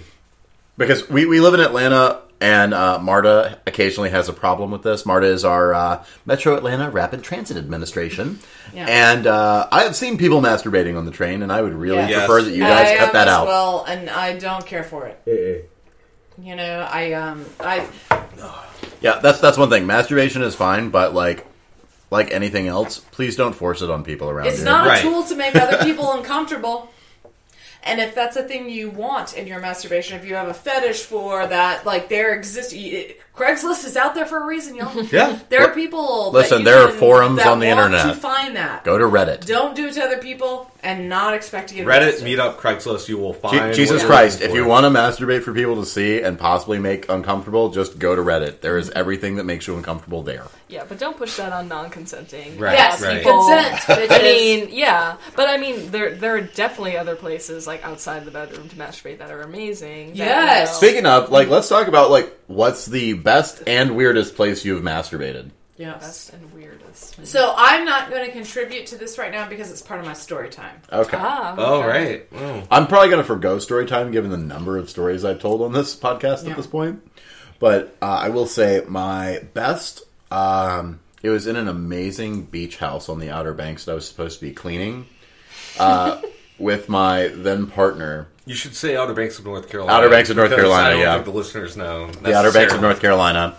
Because we, we live in Atlanta, and uh, MARTA occasionally has a problem with this. MARTA is our uh, Metro Atlanta Rapid Transit Administration. Yeah. And uh, I have seen people masturbating on the train, and I would really Yes. prefer that you guys I cut that as out. Well, and I don't care for it. You know, I um, I Yeah, that's that's one thing. Masturbation is fine, but like like anything else, please don't force it on people around It's you. not Right. a tool to make other people uncomfortable. [laughs] And if that's a thing you want in your masturbation, if you have a fetish for that, like there exists, Craigslist is out there for a reason, y'all. [laughs] yeah, There are people. Listen, there are forums on the internet. to find that. Go to Reddit. Don't do it to other people and not expect to get Reddit, arrested. Meetup, Craigslist, you will Je- find. Jesus Christ, if you want to masturbate for people to see and possibly make uncomfortable, just go to Reddit. There is everything that makes you uncomfortable there. Yeah, but don't push that on non-consenting. Right, Yes, right. consent. [laughs] I mean, yeah, but I mean, there there are definitely other places like outside the bedroom to masturbate that are amazing. that, Yes. you know- Speaking of, like, let's talk about like what's the best and weirdest place you've masturbated. yes. best and weirdest. So I'm not going to contribute to this right now because it's part of my story time. Okay. Ah, Oh okay. right. Oh. I'm probably going to forgo story time given the number of stories I've told on this podcast Yeah. at this point. But uh, I will say my best. Um, it was in an amazing beach house on the Outer Banks that I was supposed to be cleaning uh, [laughs] with my then partner. You should say Outer Banks of North Carolina. Outer Banks of North Carolina, I don't yeah. think the listeners know. the Outer Banks of North Carolina,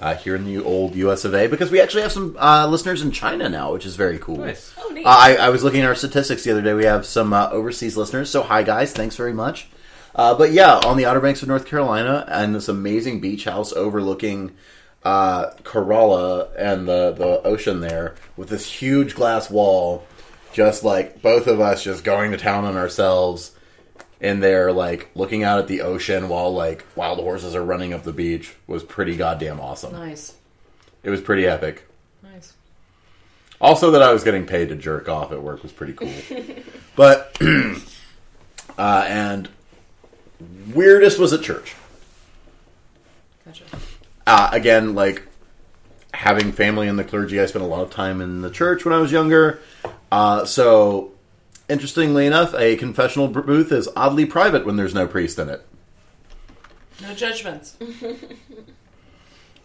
uh, here in the old U.S. of A. Because we actually have some uh, listeners in China now, which is very cool. Nice. Oh, neat. Uh, I, I was looking at our statistics the other day. We have some uh, overseas listeners. So, hi, guys. Thanks very much. Uh, but yeah, on the Outer Banks of North Carolina, and this amazing beach house overlooking uh, Corolla and the, the ocean there, with this huge glass wall, just like both of us just going to town on ourselves in there, like looking out at the ocean while like wild horses are running up the beach, was pretty goddamn awesome. Nice. It was pretty epic. Nice. Also, that I was getting paid to jerk off at work was pretty cool. [laughs] but, [clears throat] uh, and weirdest was at church. Gotcha. Uh, again, like having family in the clergy, I spent a lot of time in the church when I was younger. Uh, so, interestingly enough, a confessional booth is oddly private when there's no priest in it. No judgments.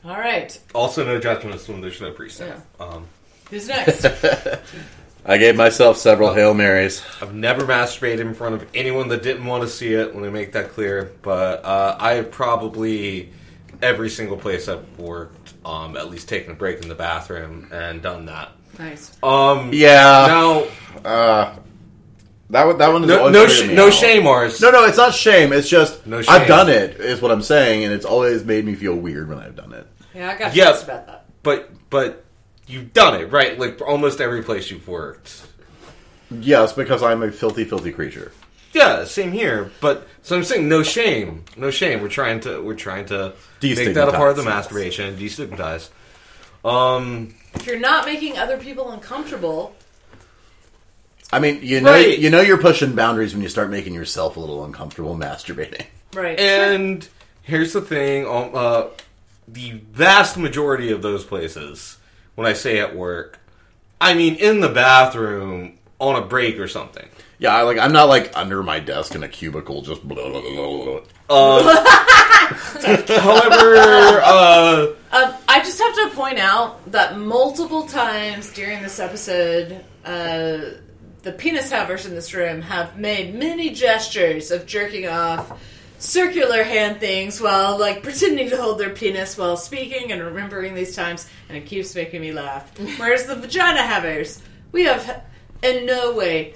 All right. Also, no judgments when there's no priest. Yeah. Um, Who's next? [laughs] I gave myself several Hail Marys. I've never masturbated in front of anyone that didn't want to see it. Let me make that clear. But uh, I have probably every single place I've worked, um, at least taken a break in the bathroom and done that. nice. Um, Yeah. Now, Uh, that one, that one is no, always no, sh- me no out. shame, Ars. No, no, it's not shame. It's just No shame. I've done it. Is what I'm saying, and it's always made me feel weird when I've done it. Yeah, I got Yeah. jokes about that. But but you've done it right. Like almost every place you've worked. Yes, because I'm a filthy, filthy creature. Yeah, same here. But so I'm saying no shame, no shame. We're trying to we're trying to make that a part of the Destigmatize. masturbation, destigmatize. Um, If you're not making other people uncomfortable, I mean, you know, Right. you know, you're pushing boundaries when you start making yourself a little uncomfortable masturbating. right? and here's the thing: um, uh, the vast majority of those places, when I say at work, I mean in the bathroom on a break or something. Yeah, I, like I'm not like under my desk in a cubicle, just blah, blah, blah, blah, blah. [laughs] However, uh, Um, I just have to point out that multiple times during this episode, uh, the penis havers in this room have made many gestures of jerking off, circular hand things while like pretending to hold their penis while speaking and remembering these times, and it keeps making me laugh. [laughs] Whereas the vagina havers, we have in no way.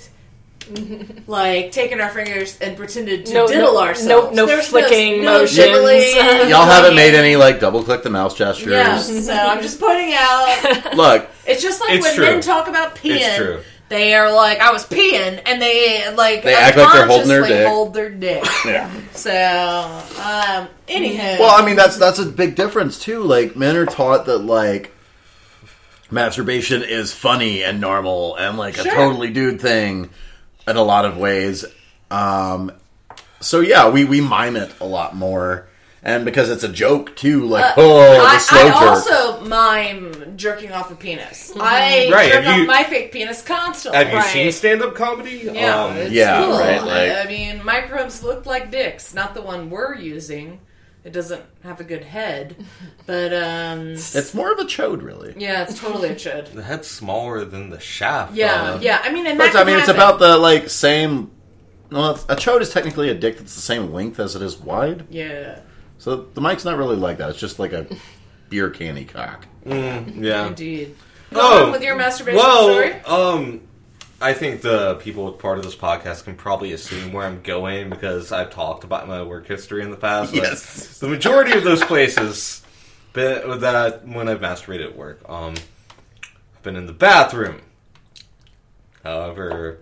Like taken our fingers and pretended to No- diddle no- ourselves. no- no There's flicking no motions. diddling. Y'all haven't made [laughs] any like double click the mouse gestures. Yeah, so I'm just pointing out. [laughs] Look, It's just like It's when true. men talk about peeing. It's true. They are like, I was peeing, and they like They act like they're holding their dick. hold their dick. [laughs] yeah. So, um, anyhow, Well, I mean that's that's a big difference too. Like men are taught that like masturbation is funny and normal and like a totally dude thing in a lot of ways. Um, so yeah, we we mime it a lot more, and because it's a joke too. Like oh, the I, slow I jerk. also mime jerking off a penis. I Right, jerk off you- my fake penis constantly. have you Right. seen stand-up comedy? Yeah, Um, it's yeah, cool. right, like- I mean, microbes look like dicks, not the one we're using. It doesn't have a good head, [laughs] but um, it's more of a chode, really. yeah, it's totally a chud. [laughs] the head's smaller than the shaft. Yeah, uh, yeah. I mean, and that I mean, can it's about the like same. Well, a chode is technically a dick that's the same length as it is wide. yeah. So the mic's not really like that. It's just like a [laughs] beer canny cock. [laughs] yeah. Indeed. Go Oh, on with your masturbation well, story. um, I think the people with part of this podcast can probably assume where I'm going because I've talked about my work history in the past. but Yes. the majority of those places been, that when I've masturbated at work, um, I've been in the bathroom. However,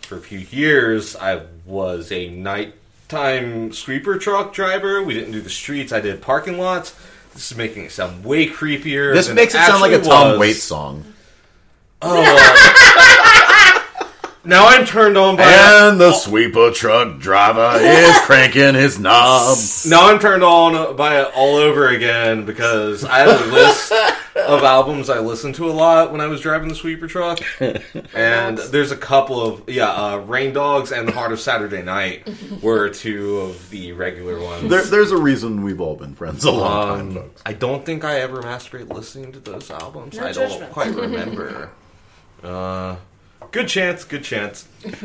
for a few years, I was a nighttime sweeper truck driver. We didn't do the streets; I did parking lots. This is making it sound way creepier. This makes it sound like a actually Tom was. Waits song. Oh. uh, [laughs] now I'm turned on by. And the sweeper truck driver is [laughs] cranking his knob. now I'm turned on by it all over again because I have a list of [laughs] albums I listened to a lot when I was driving the sweeper truck, and [laughs] there's a couple of yeah, uh, Rain Dogs and The Heart of Saturday Night were two of the regular ones. There, there's a reason we've all been friends a long time, Um, folks. I don't think I ever masturbate listening to those albums. No I don't judgment. quite remember. uh, good chance, good chance. [laughs]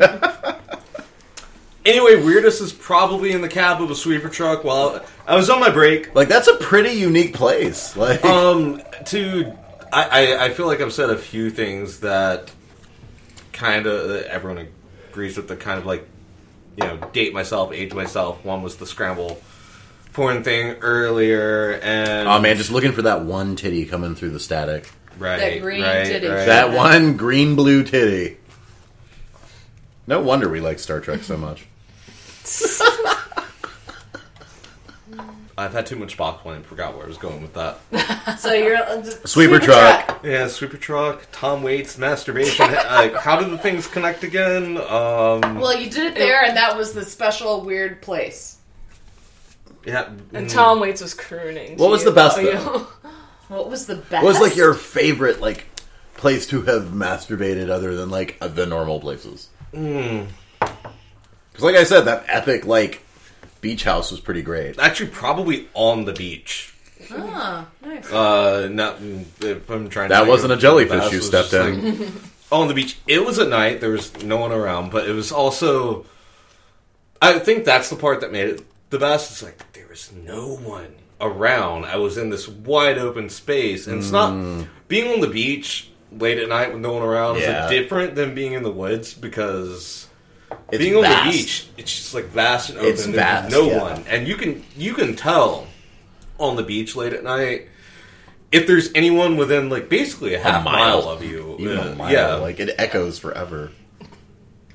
anyway, weirdest is probably in the cab of a sweeper truck while I was on my break. Like that's a pretty unique place. [laughs] Like Um, to I, I, I feel like I've said a few things that kind of everyone agrees with. The kind of like you know date myself, age myself. One was the scramble porn thing earlier, and oh man, just looking for that one titty coming through the static. Right, That green right, titty. right. That one green blue titty. No wonder we like Star Trek so much. [laughs] I've had too much Spock wine. Forgot where I was going with that. [laughs] So you're uh, Sweeper truck. Yeah, sweeper truck, Tom Waits, masturbation. [laughs] like, how do the things connect again? Um, Well, you did it there, and that was the special weird place. yeah, And mm, Tom Waits was crooning. to What was you. the best, Oh, though? Yeah. What was the best? What was like your favorite like place to have masturbated other than like uh, the normal places? Because like I said, that epic like beach house was pretty great. Actually, probably on the beach. Ah, nice. Uh, not if I'm trying. That think wasn't a jellyfish you stepped in. like, on the beach. It was at night. There was no one around, but it was also. I think that's the part that made it the best. It's like there was no one around. I was in this wide open space, and it's not being on the beach late at night with no one around Yeah. is different than being in the woods because It's being on the beach, it's just like vast and open. It's vast, no yeah. one, and you can you can tell on the beach late at night if there's anyone within like basically a half mile. mile. of you. Even Uh, a mile, yeah, like it echoes forever.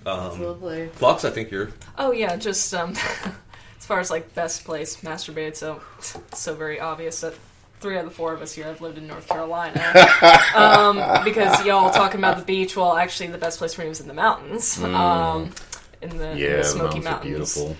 That's Um, lovely. Flux, I think you're. Oh yeah, just um, as [laughs] far as like best place masturbate, so it's so very obvious that three out of the four of us here have lived in North Carolina. [laughs] um, because y'all talking about the beach, well, actually, the best place for me was in the mountains. Um, in the, Yeah, the the Smoky mountains are Mountains. beautiful.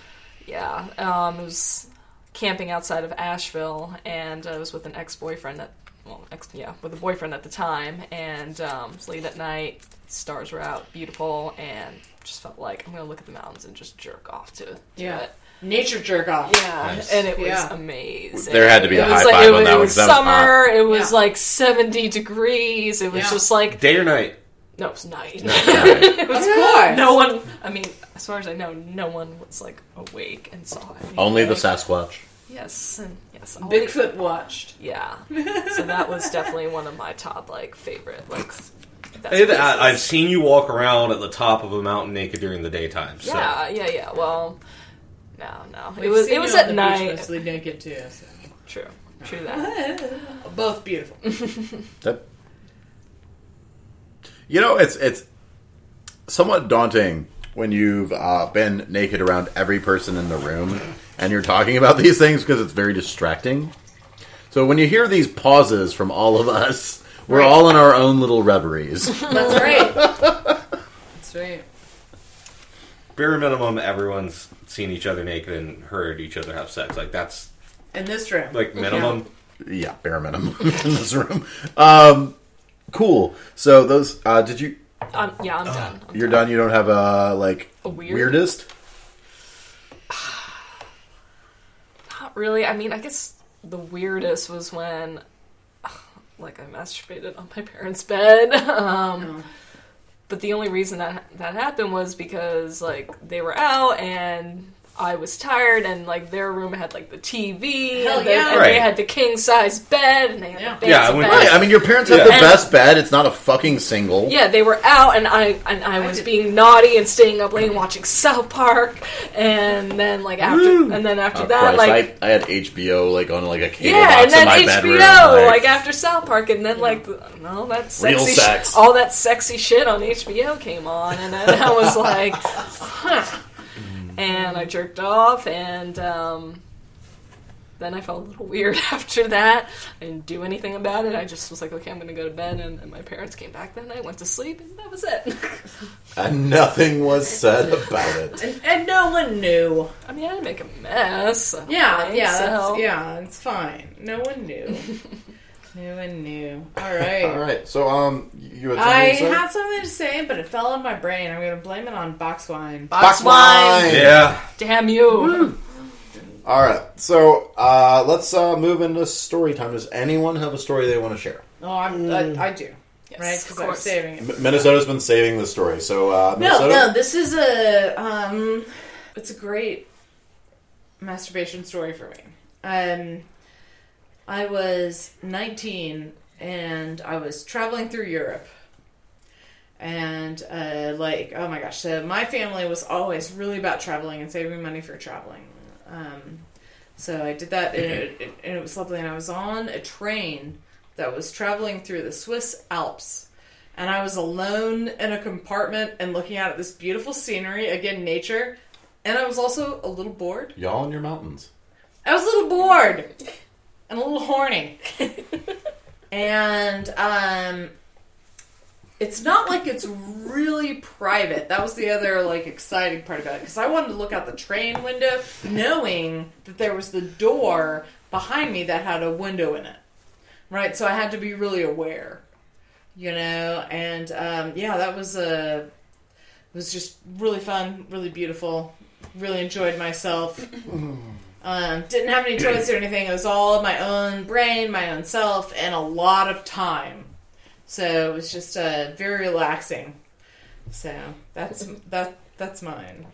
Yeah, um, it was camping outside of Asheville, and I was with an ex-boyfriend at well, ex, yeah, with a boyfriend at the time, and um, it was late at night. Stars were out, beautiful, and just felt like I'm gonna look at the mountains and just jerk off to, to Yeah. it. Nature jerk off. Yeah, Nice. and it was Yeah. amazing. There had to be it a was high like, five it on was, that it one, was 'cause that was summer. It was Yeah. like 70 degrees. It was Yeah. just like Day or night? no, it was night. [laughs] Of course. no one. I mean, as far as I know, no one was like awake and saw it. Only the Sasquatch. Yes, and yes, all Bigfoot watched. Yeah. So that was definitely one of my top like favorite like. That's Hey, I, I've seen you walk around at the top of a mountain naked during the daytime. So. Yeah, yeah, yeah. Well, no, no. It We've was seen it was you at the beach night. Mostly naked too. So. True, true that. [laughs] Both beautiful. [laughs] That you know, it's it's somewhat daunting when you've uh, been naked around every person in the room and you're talking about these things because it's very distracting. So when you hear these pauses from all of us, we're Right. all in our own little reveries. That's right. [laughs] That's right. Bare minimum, everyone's seen each other naked and heard each other have sex. Like that's In this room. like minimum. yeah, bare minimum [laughs] in this room. Um, cool. So those uh, did you? Um, yeah, I'm done. I'm You're done. You don't have a like A weird- weirdest. [sighs] Not really. I mean, I guess the weirdest was when, [sighs] like, I masturbated on my parents' bed. [laughs] Um, Oh. But the only reason that that happened was because like they were out and I was tired and like their room had like the TV Hell and, they, yeah. and Right. they had the king size bed and they had Yeah. the Yeah, fancy I went- bed. Right. I mean, your parents have Yeah. the And- best bed. It's not a fucking single. Yeah, they were out, and I and I was did- being naughty and staying up late and watching South Park, and then like after and then after Oh, that, Christ, like I, I had HBO like on like a cable yeah, box and then in my HBO, bedroom. like, after South Park, and then like the- all that Real sexy, sex. all that sexy shit on HBO came on, and then I was like, [laughs] huh. And I jerked off, and um, then I felt a little [laughs] weird after that. I didn't do anything about it. I just was like, okay, I'm gonna go to bed, and, and my parents came back that night, went to sleep, and that was it. [laughs] and nothing was said about it. And, and no one knew. I mean, I didn't make a mess. Yeah, think, yeah, so- that's, yeah, it's fine. No one knew. [laughs] no and new. [laughs] All right. All right, so um, you had I something to say? had something to say, but it fell on my brain. I'm going to blame it on box wine. box wine. Yeah. Damn you! All right, so uh, let's uh, move into story time. Does anyone have a story they want to share? Oh, I'm, I, I do. Yes, right? of Because I'm course. saving it. M- Minnesota's been saving the story, so uh, No, Minnesota. no, this is a um it's a great masturbation story for me. Um I was 19 and I was traveling through Europe. And uh like oh my gosh, so my family was always really about traveling and saving money for traveling. Um so I did that and it, it, and it was lovely and I was on a train that was traveling through the Swiss Alps and I was alone in a compartment and looking out at this beautiful scenery, again, nature. And I was also a little bored. Y'all in your mountains. I was a little bored and a little horny. [laughs] and um it's not like it's really private. That was the other like exciting part about it because I wanted to look out the train window knowing that there was the door behind me that had a window in it. Right? So I had to be really aware. You know, and um yeah, that was a it was just really fun, really beautiful. Really enjoyed myself. [clears throat] Um, didn't have any choice or anything. It was all my own brain, my own self, and a lot of time. So it was just uh, very relaxing. So that's that that's mine.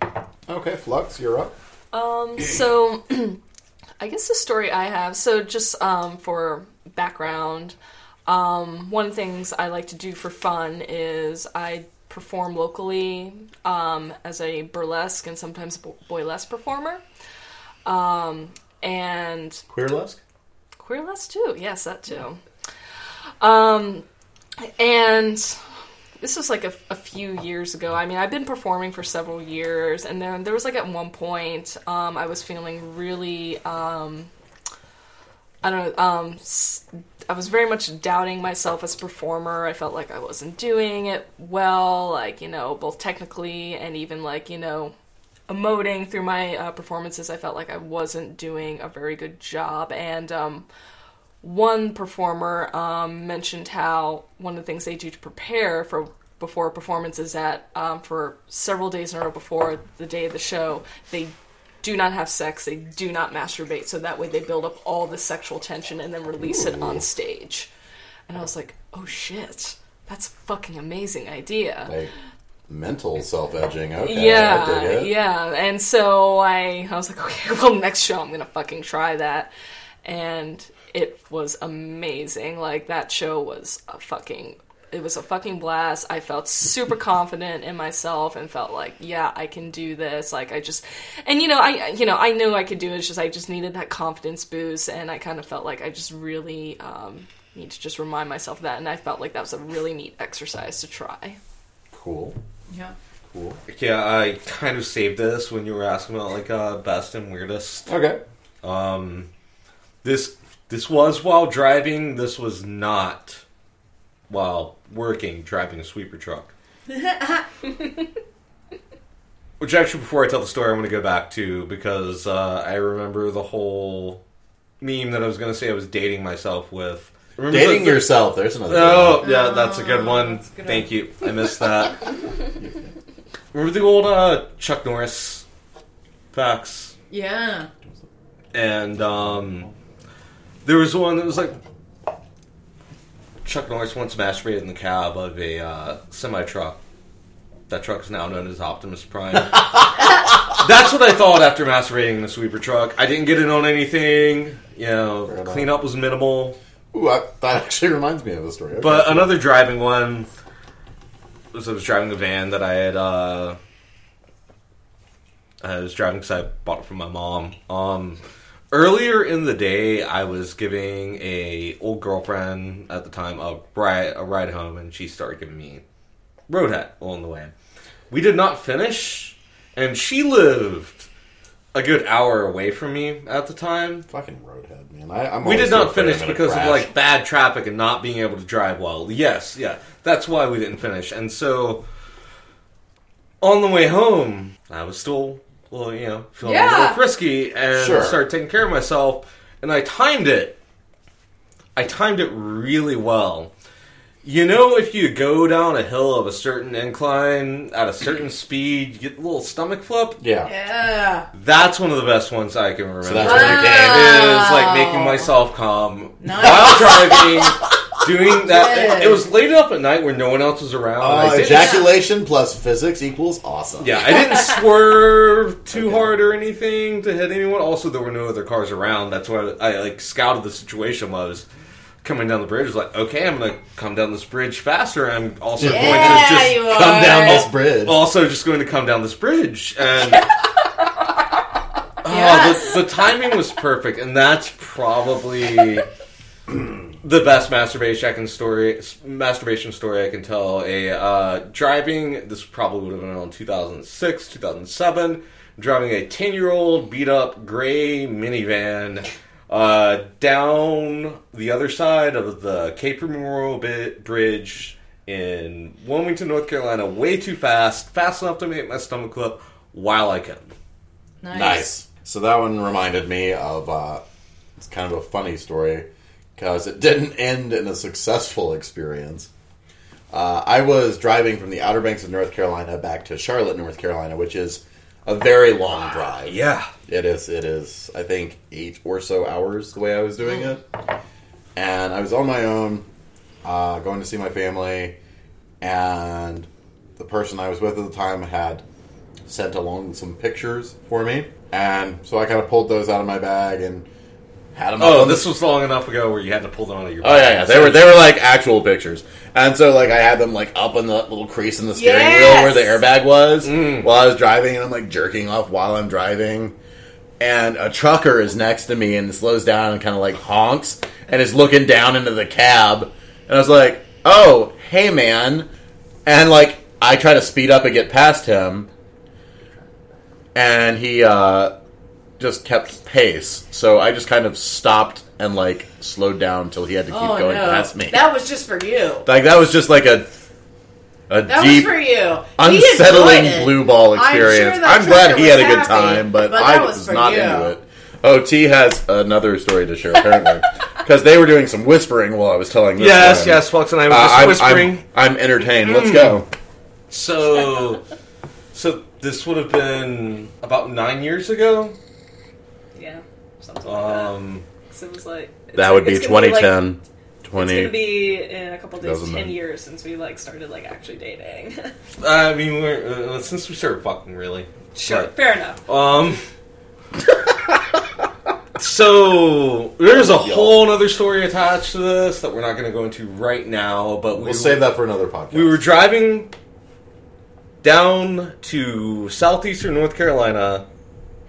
Okay, Flux, you're up. Um, so [clears throat] I guess the story I have. So just um, for background, um, one of the things I like to do for fun is I perform locally um, as a burlesque and sometimes bo- boylesque performer. Um, and Queerlesque? Queerless too. Yes, that too. Um, and this was like a, a few years ago. I mean, I've been performing for several years, and then there was like at one point, um, I was feeling really, um, I don't know, um, I was very much doubting myself as a performer. I felt like I wasn't doing it well, like, you know, both technically and even like, you know, emoting through my uh, performances. I felt like I wasn't doing a very good job. And, um, one performer um, mentioned how one of the things they do to prepare for before a performance is that um, for several days in a row before the day of the show, they do not have sex, they do not masturbate, so that way they build up all the sexual tension and then release it on stage. And I was like, oh shit, that's a fucking amazing idea. Mental self edging. Okay. Yeah, yeah. And so I, I was like, [laughs] okay, well, next show I'm gonna fucking try that, and it was amazing. Like that show was a fucking, it was a fucking blast. I felt super confident in myself and felt like, yeah, I can do this. Like I just, and you know, I, you know, I knew I could do it. It's just I just needed that confidence boost, and I kind of felt like I just really um, need to just remind myself of that. And I felt like that was a really neat exercise to try. Cool. Yeah. Cool. Yeah, I kind of saved this when you were asking about like uh, best and weirdest. Okay. Um, this this was while driving. This was not while working driving a sweeper truck. [laughs] Which actually, before I tell the story, I'm going to go back to because uh, I remember the whole meme that I was going to say I was dating myself with. Remember Dating the- yourself. There's another. Oh, yeah, that's a good one. a good Thank you. I missed that. [laughs] Remember the old uh, Chuck Norris facts? Yeah. And um, there was one that was like Chuck Norris once masturbated in the cab of a uh, semi truck. That truck is now known as Optimus Prime. [laughs] That's what I thought after masturbating in the sweeper truck. I didn't get it on anything. You Fair know, enough. cleanup was minimal. Ooh, I, that actually [laughs] reminds me of a story. Okay. But another driving one was I was driving a van that I had. Uh, I was driving because I bought it from my mom. Um, earlier in the day, I was giving a old girlfriend at the time a ride a ride home, and she started giving me road hat along the way. We did not finish, and she lived a good hour away from me at the time. fucking roadhead, man. I, I'm We did not finish because of crash. like bad traffic and not being able to drive well. Yes, yeah, that's why we didn't finish. And so on the way home, I was still, well, you know, feeling a little frisky and Sure. started taking care of myself. And I timed it. I timed it really well. You know, if you go down a hill of a certain incline at a certain [clears throat] speed, you get a little stomach flip. Yeah. Yeah. That's one of the best ones I can remember. So that's when you Wow. came. Is like making myself calm Nice. while driving, doing that. [laughs] Good. It, it was late up at night where no one else was around. Uh, I didn't- ejaculation plus physics equals awesome. yeah, I didn't [laughs] swerve too hard or anything to hit anyone. Also, there were no other cars around. That's why I like scouted the situation. Was coming down the bridge, I was like, okay, I'm gonna come down this bridge faster. I'm also going to just you are. Come down this bridge. also just going to come down this bridge and [laughs] Yes. oh, the, the timing was perfect and that's probably the best masturbation I can story masturbation story I can tell a uh, driving this probably would have been around 2006 2007 driving a 10 year old beat up gray minivan uh, down the other side of the Cape Memorial Bridge in Wilmington, North Carolina, way too fast, fast enough to make my stomach flip while I can. Nice. Nice. So that one reminded me of uh, it's kind of a funny story because it didn't end in a successful experience. Uh, I was driving from the Outer Banks of North Carolina back to Charlotte, North Carolina, which is a very long drive. Yeah. It is. It is. I think eight or so hours the way I was doing it, and I was on my own, uh, going to see my family, and the person I was with at the time had sent along some pictures for me, and so I kind of pulled those out of my bag and had them. Oh, this was long enough ago where you had to pull them out of your. Oh yeah, yeah. They were they were like actual pictures, and so like I had them like up in the little crease in the steering wheel where the airbag was Mm. while I was driving, and I'm like jerking off while I'm driving, and a trucker is next to me and slows down and kind of like honks and is looking down into the cab, and I was like, "Oh, hey man," and like I try to speed up and get past him, and he uh, just kept pace. So I just kind of stopped and like slowed down until he had to keep oh going no, past me. that was just for you. like that was just like a a That deep, was for you. unsettling He enjoyed it. blue ball I'm sure experience. I'm, glad he had a good happy, time, but, but I was was not you. into it. Oh, T has another story to share apparently [laughs] because they were doing some whispering while I was telling this. Yes, one. yes, Flux and I were Uh, I'm, whispering. I'm, I'm entertained. Let's go. So, so this would have been about nine years ago. Yeah, something like that. Um, 'Cause it was like it's That like- would be it's gonna like- 2010. It's gonna be in a couple days, 2009. ten years since we like started like actually dating. [laughs] I mean, we're, uh, since we started fucking, really. sure, But, fair enough. Um. [laughs] so there's a whole other story attached to this that we're not going to go into right now. But we We'll save that for another podcast. We were driving down to southeastern North Carolina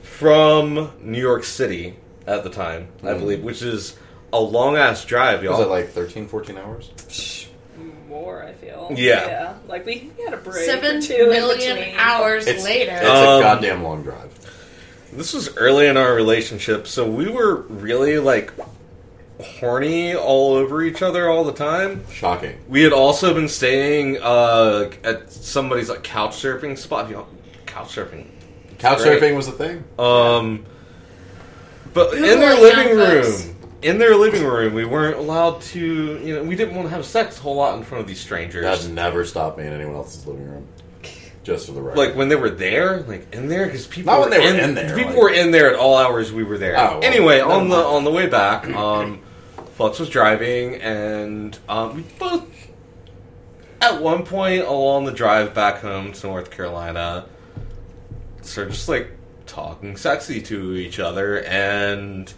from New York City at the time, I Mm. believe, which is a long ass drive, y'all. Was it like 13, 14 hours? More, I feel. Yeah. yeah. Like we had a break. Seven or two in million between. hours It's, later. it's Um, a goddamn long drive. This was early in our relationship, so we were really like horny all over each other all the time. Shocking. We had also been staying uh, at somebody's like couch surfing spot. You know, couch surfing. Couch Great. surfing was a thing. Um, but in their it, living room, folks. in their living room, we weren't allowed to. You know, we didn't want to have sex a whole lot in front of these strangers. That never stopped me in anyone else's living room. Just for the record. like when they were there, like in there, because people Not when were they were in there, People like- were in there at all hours. We were there. Oh, well, anyway, on the mind. on the way back, um, [coughs] Flux was driving, and um, we both at one point along the drive back home to North Carolina so just like talking sexy to each other, and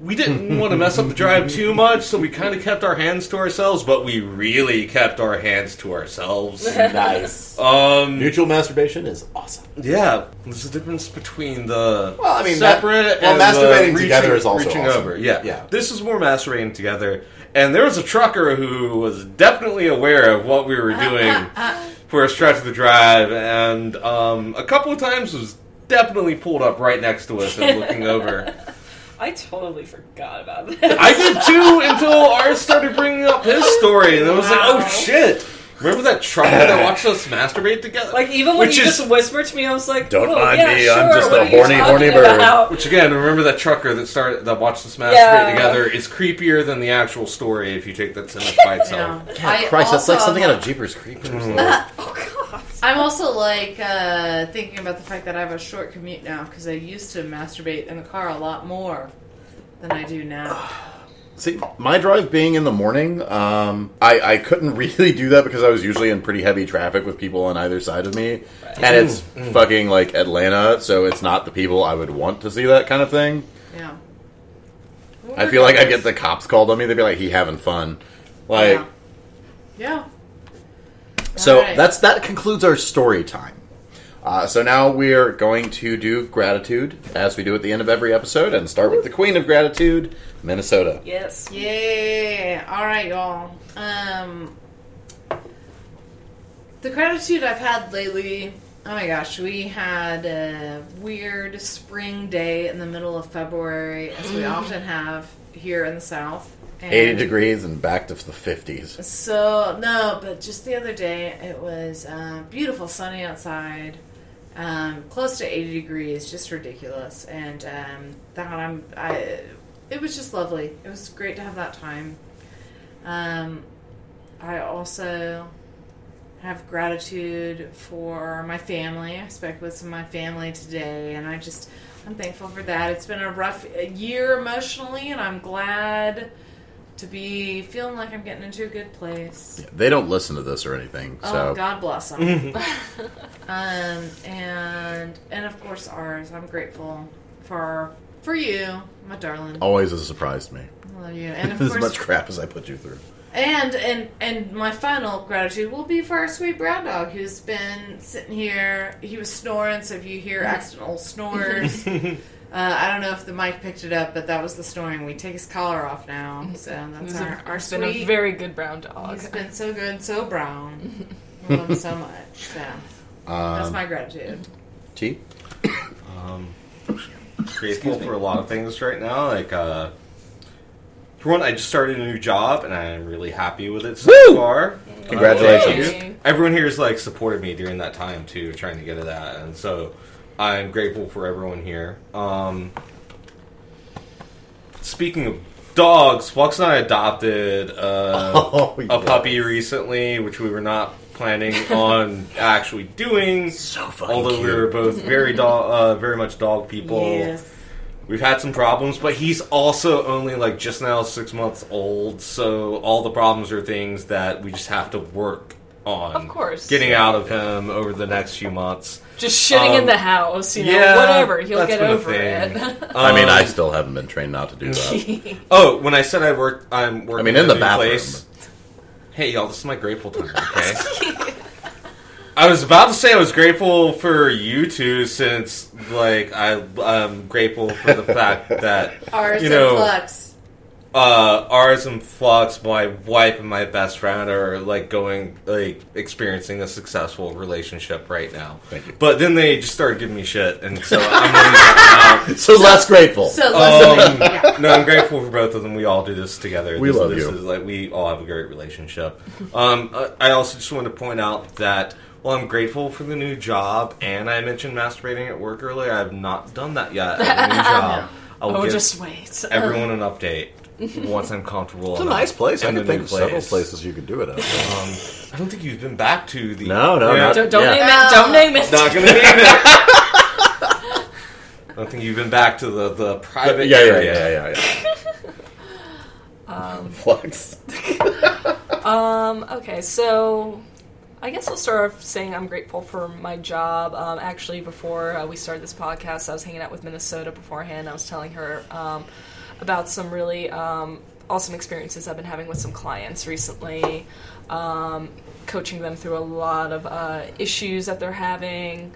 we didn't [laughs] want to mess up the drive too much, so we kind of kept our hands to ourselves, but we really kept our hands to ourselves. [laughs] nice. Um, Mutual masturbation is awesome. yeah, there's a difference between the Well, I mean, separate that- well, and masturbating the reaching, together is also reaching awesome. over. Yeah, Yeah. This is more masturbating together, and there was a trucker who was definitely aware of what we were doing [laughs] for a stretch of the drive, and um, a couple of times was definitely pulled up right next to us and looking over. [laughs] I totally forgot about that. I did too until Ars started bringing up his story, and I was like, "Oh shit!" Remember that trucker that [laughs] watched us masturbate together? Like even when Which you is- just whispered to me, I was like, Don't "Oh, mind yeah, me, I'm sure, just what a are you horny, talking horny bird." about?" Which again, remember that trucker that started that watched us masturbate Yeah. together is creepier than the actual story if you take that sentence by [laughs] itself. Yeah. I Christ, that's like also- something out of Jeepers Creepers. [laughs] Oh god. I'm also like uh, thinking about the fact that I have a short commute now because I used to masturbate in the car a lot more than I do now. [sighs] See, my drive being in the morning, um, I, I couldn't [laughs] really do that because I was usually in pretty heavy traffic with people on either side of me. And it's fucking like Atlanta, so it's not the people I would want to see that kind of thing. Yeah. I feel like I'd get the cops called on me. They'd be like, he having fun. Like, Yeah. Yeah. So Alright. that's that concludes our story time. Uh, so now we're going to do gratitude as we do at the end of every episode, and start with the Queen of Gratitude, Minnesota. Yes. Yeah. All right, y'all. Um, the gratitude I've had lately. Oh my gosh, we had a weird spring day in the middle of February, as we often have here in the South. And Eighty degrees and back to the fifties. So no, but just the other day it was uh, beautiful, sunny outside, um, close to eighty degrees, just ridiculous. And um, that I'm, I, it was just lovely. It was great to have that time. Um, I also have gratitude for my family. I spoke with some of my family today, and I just I'm thankful for that. It's been a rough year emotionally, and I'm glad to be feeling like I'm getting into a good place. They don't listen to this or anything, so Oh, God bless them. [laughs] um, and and of course Ars. I'm grateful for for you, my darling. always a surprise to me. I love you. [laughs] And of as course, much crap as I put you through. and and and my final gratitude will be for our sweet brown dog who's been sitting here. He was snoring, so if you hear [laughs] accidental snores. Uh, I don't know if the mic picked it up, but that was the snoring. We take his collar off now, so that's our, a, our he's been a sweet. very good brown dog. He's been so good, so brown. [laughs] love them so much. So that's my gratitude. T. grateful for a lot of things right now. Like, uh, for one, I just started a new job, and I'm really happy with it so Woo! far. Congratulations. Uh, everyone here has like supported me during that time too, trying to get to that, and so I'm grateful for everyone here. Um, speaking of dogs, Flux and I adopted uh, [laughs] Oh, a yes. puppy recently, which we were not planning on [laughs] actually doing. So fucking Although we were both very dog, [laughs] uh, very much dog people. We've had some problems, but he's also only like just now six months old, so all the problems are things that we just have to work on. Of course. Getting out of him over the next few months. Just shitting Um, in the house, you know, yeah, whatever. He'll that's get been a over thing. it. [laughs] I mean, I Um, still haven't been trained not to do that. [laughs] Oh, when I said I worked, I'm working. I mean, in a the bathroom. Place. Hey, y'all, this is my grateful time. Okay. I was about to say I was grateful for you two, since like I, I'm grateful for the fact that Ars you know, and Flux. Uh, Ars and Flux, my wife and my best friend, are like going like experiencing a successful relationship right now. Thank you. But then they just started giving me shit, and so [laughs] I'm leaving that now. So less grateful. So listen, Um, yeah. no, I'm grateful for both of them. We all do this together. We this, love this you. Is like we all have a great relationship. Um, uh, I also just want to point out that Well, I'm grateful for the new job, and I mentioned masturbating at work earlier, I have not done that yet. At the new [laughs] job, I will oh, give just wait. everyone an update once I'm comfortable. It's a nice place. I can think of several places you could do it at. Um, I don't think you've been back to the. No, no, Yeah. not- Don't, don't Yeah. name it. Don't name it. Not gonna name it. I don't think you've been back to the the private yeah, yeah, area. yeah, yeah, yeah. [laughs] Um, Flux. [laughs] Um, okay, so I guess I'll start off saying I'm grateful for my job. Um, actually, before uh, we started this podcast, I was hanging out with Minnesota beforehand. I was telling her um, about some really um, awesome experiences I've been having with some clients recently, um, coaching them through a lot of uh, issues that they're having.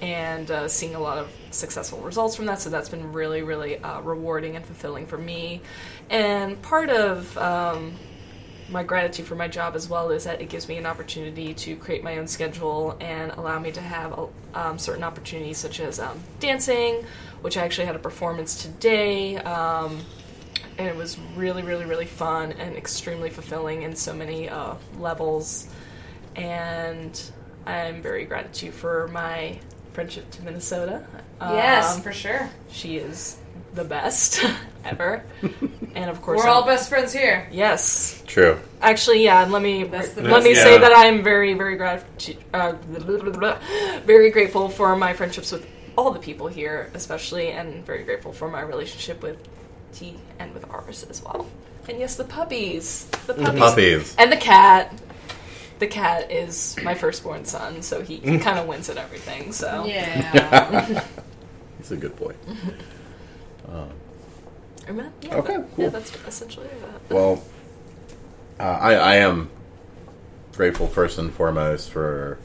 And uh, seeing a lot of successful results from that, so that's been really, really uh, rewarding and fulfilling for me. And part of um, my gratitude for my job as well is that it gives me an opportunity to create my own schedule and allow me to have um, certain opportunities such as um, dancing, which I actually had a performance today. Um, and it was really, really, really fun and extremely fulfilling in so many uh, levels. And I'm very gratitude for my friendship to Minnesota. Yes, Um, for sure. she is the best [laughs] ever. [laughs] and of course, We're all I'm- best friends here. Yes, True. Actually, yeah. and Let me That's let best. me say that I am very, very grat- uh, blah, [laughs] blah, blah, blah, very grateful for my friendships with all the people here, especially, and very grateful for my relationship with T and with Ars as well. And yes, the puppies, the puppies, Puppies. and the cat. The cat is my firstborn son, so he, he kind of [laughs] wins at everything. So Yeah. [laughs] He's a good boy. [laughs] Amen. Yeah, Okay, but- cool. Yeah, that's essentially that. Well, uh, I, I am grateful first and foremost for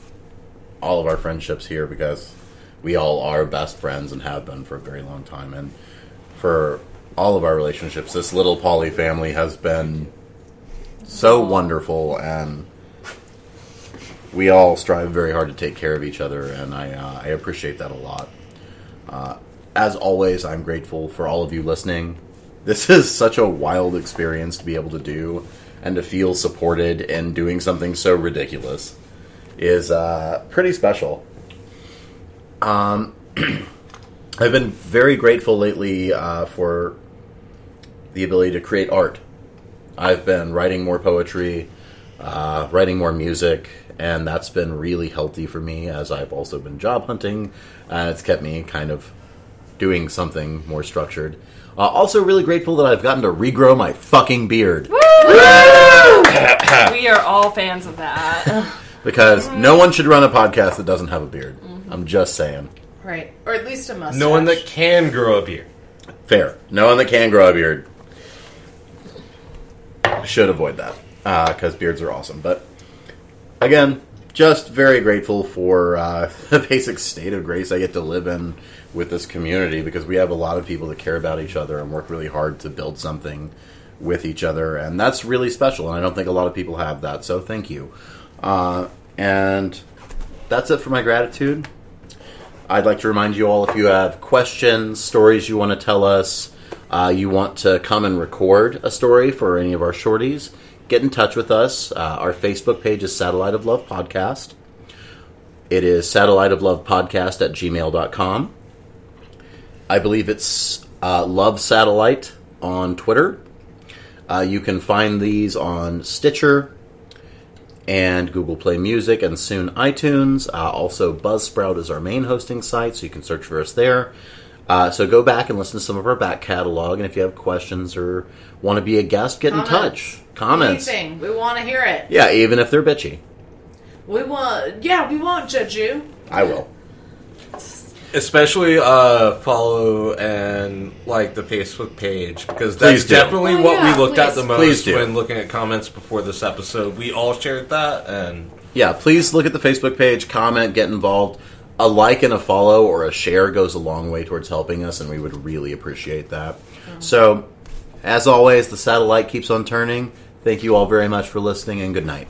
all of our friendships here because we all are best friends and have been for a very long time. And for all of our relationships, this little poly family has been so wonderful and we all strive very hard to take care of each other and I, uh, I appreciate that a lot. Uh, as always, I'm grateful for all of you listening. This is such a wild experience to be able to do and to feel supported in doing something so ridiculous is uh, pretty special. Um, [clears throat] I've been very grateful lately uh, for the ability to create art. I've been writing more poetry, uh, writing more music, and that's been really healthy for me as I've also been job hunting, and it's kept me kind of doing something more structured. Uh, also, really grateful that I've gotten to regrow my fucking beard we are all fans of that. [laughs] because no one should run a podcast that doesn't have a beard. I'm just saying. right. Or at least a mustache. No one that can grow a beard. Fair. No one that can grow a beard should avoid that because beards are awesome. But again, just very grateful for uh, [laughs] the basic state of grace I get to live in with this community because we have a lot of people that care about each other and work really hard to build something with each other, and that's really special. And I don't think a lot of people have that, so thank you. Uh, And that's it for my gratitude. I'd like to remind you all if you have questions, stories you want to tell us, uh, you want to come and record a story for any of our shorties, get in touch with us. Uh, our Facebook page is Satellite of Love Podcast. It is Satellite of Love Podcast at gmail.com. I believe it's uh, Love Satellite on Twitter. Uh, you can find these on Stitcher and Google Play Music and soon iTunes. Uh, also, Buzzsprout is our main hosting site, so you can search for us there. Uh, so go back and listen to some of our back catalog, and if you have questions or want to be a guest, get Comments. in touch. Comments. Anything. We want to hear it. Yeah, even if they're bitchy. We want. Yeah, we won't judge you. I will. Especially uh, follow and like the Facebook page because that's do. definitely Oh, what yeah, we looked at the most when looking at comments before this episode. We all shared that, and Yeah, please look at the Facebook page, comment, get involved. A like and a follow or a share goes a long way towards helping us, and we would really appreciate that. So, as always, the satellite keeps on turning. Thank you all very much for listening, and good night.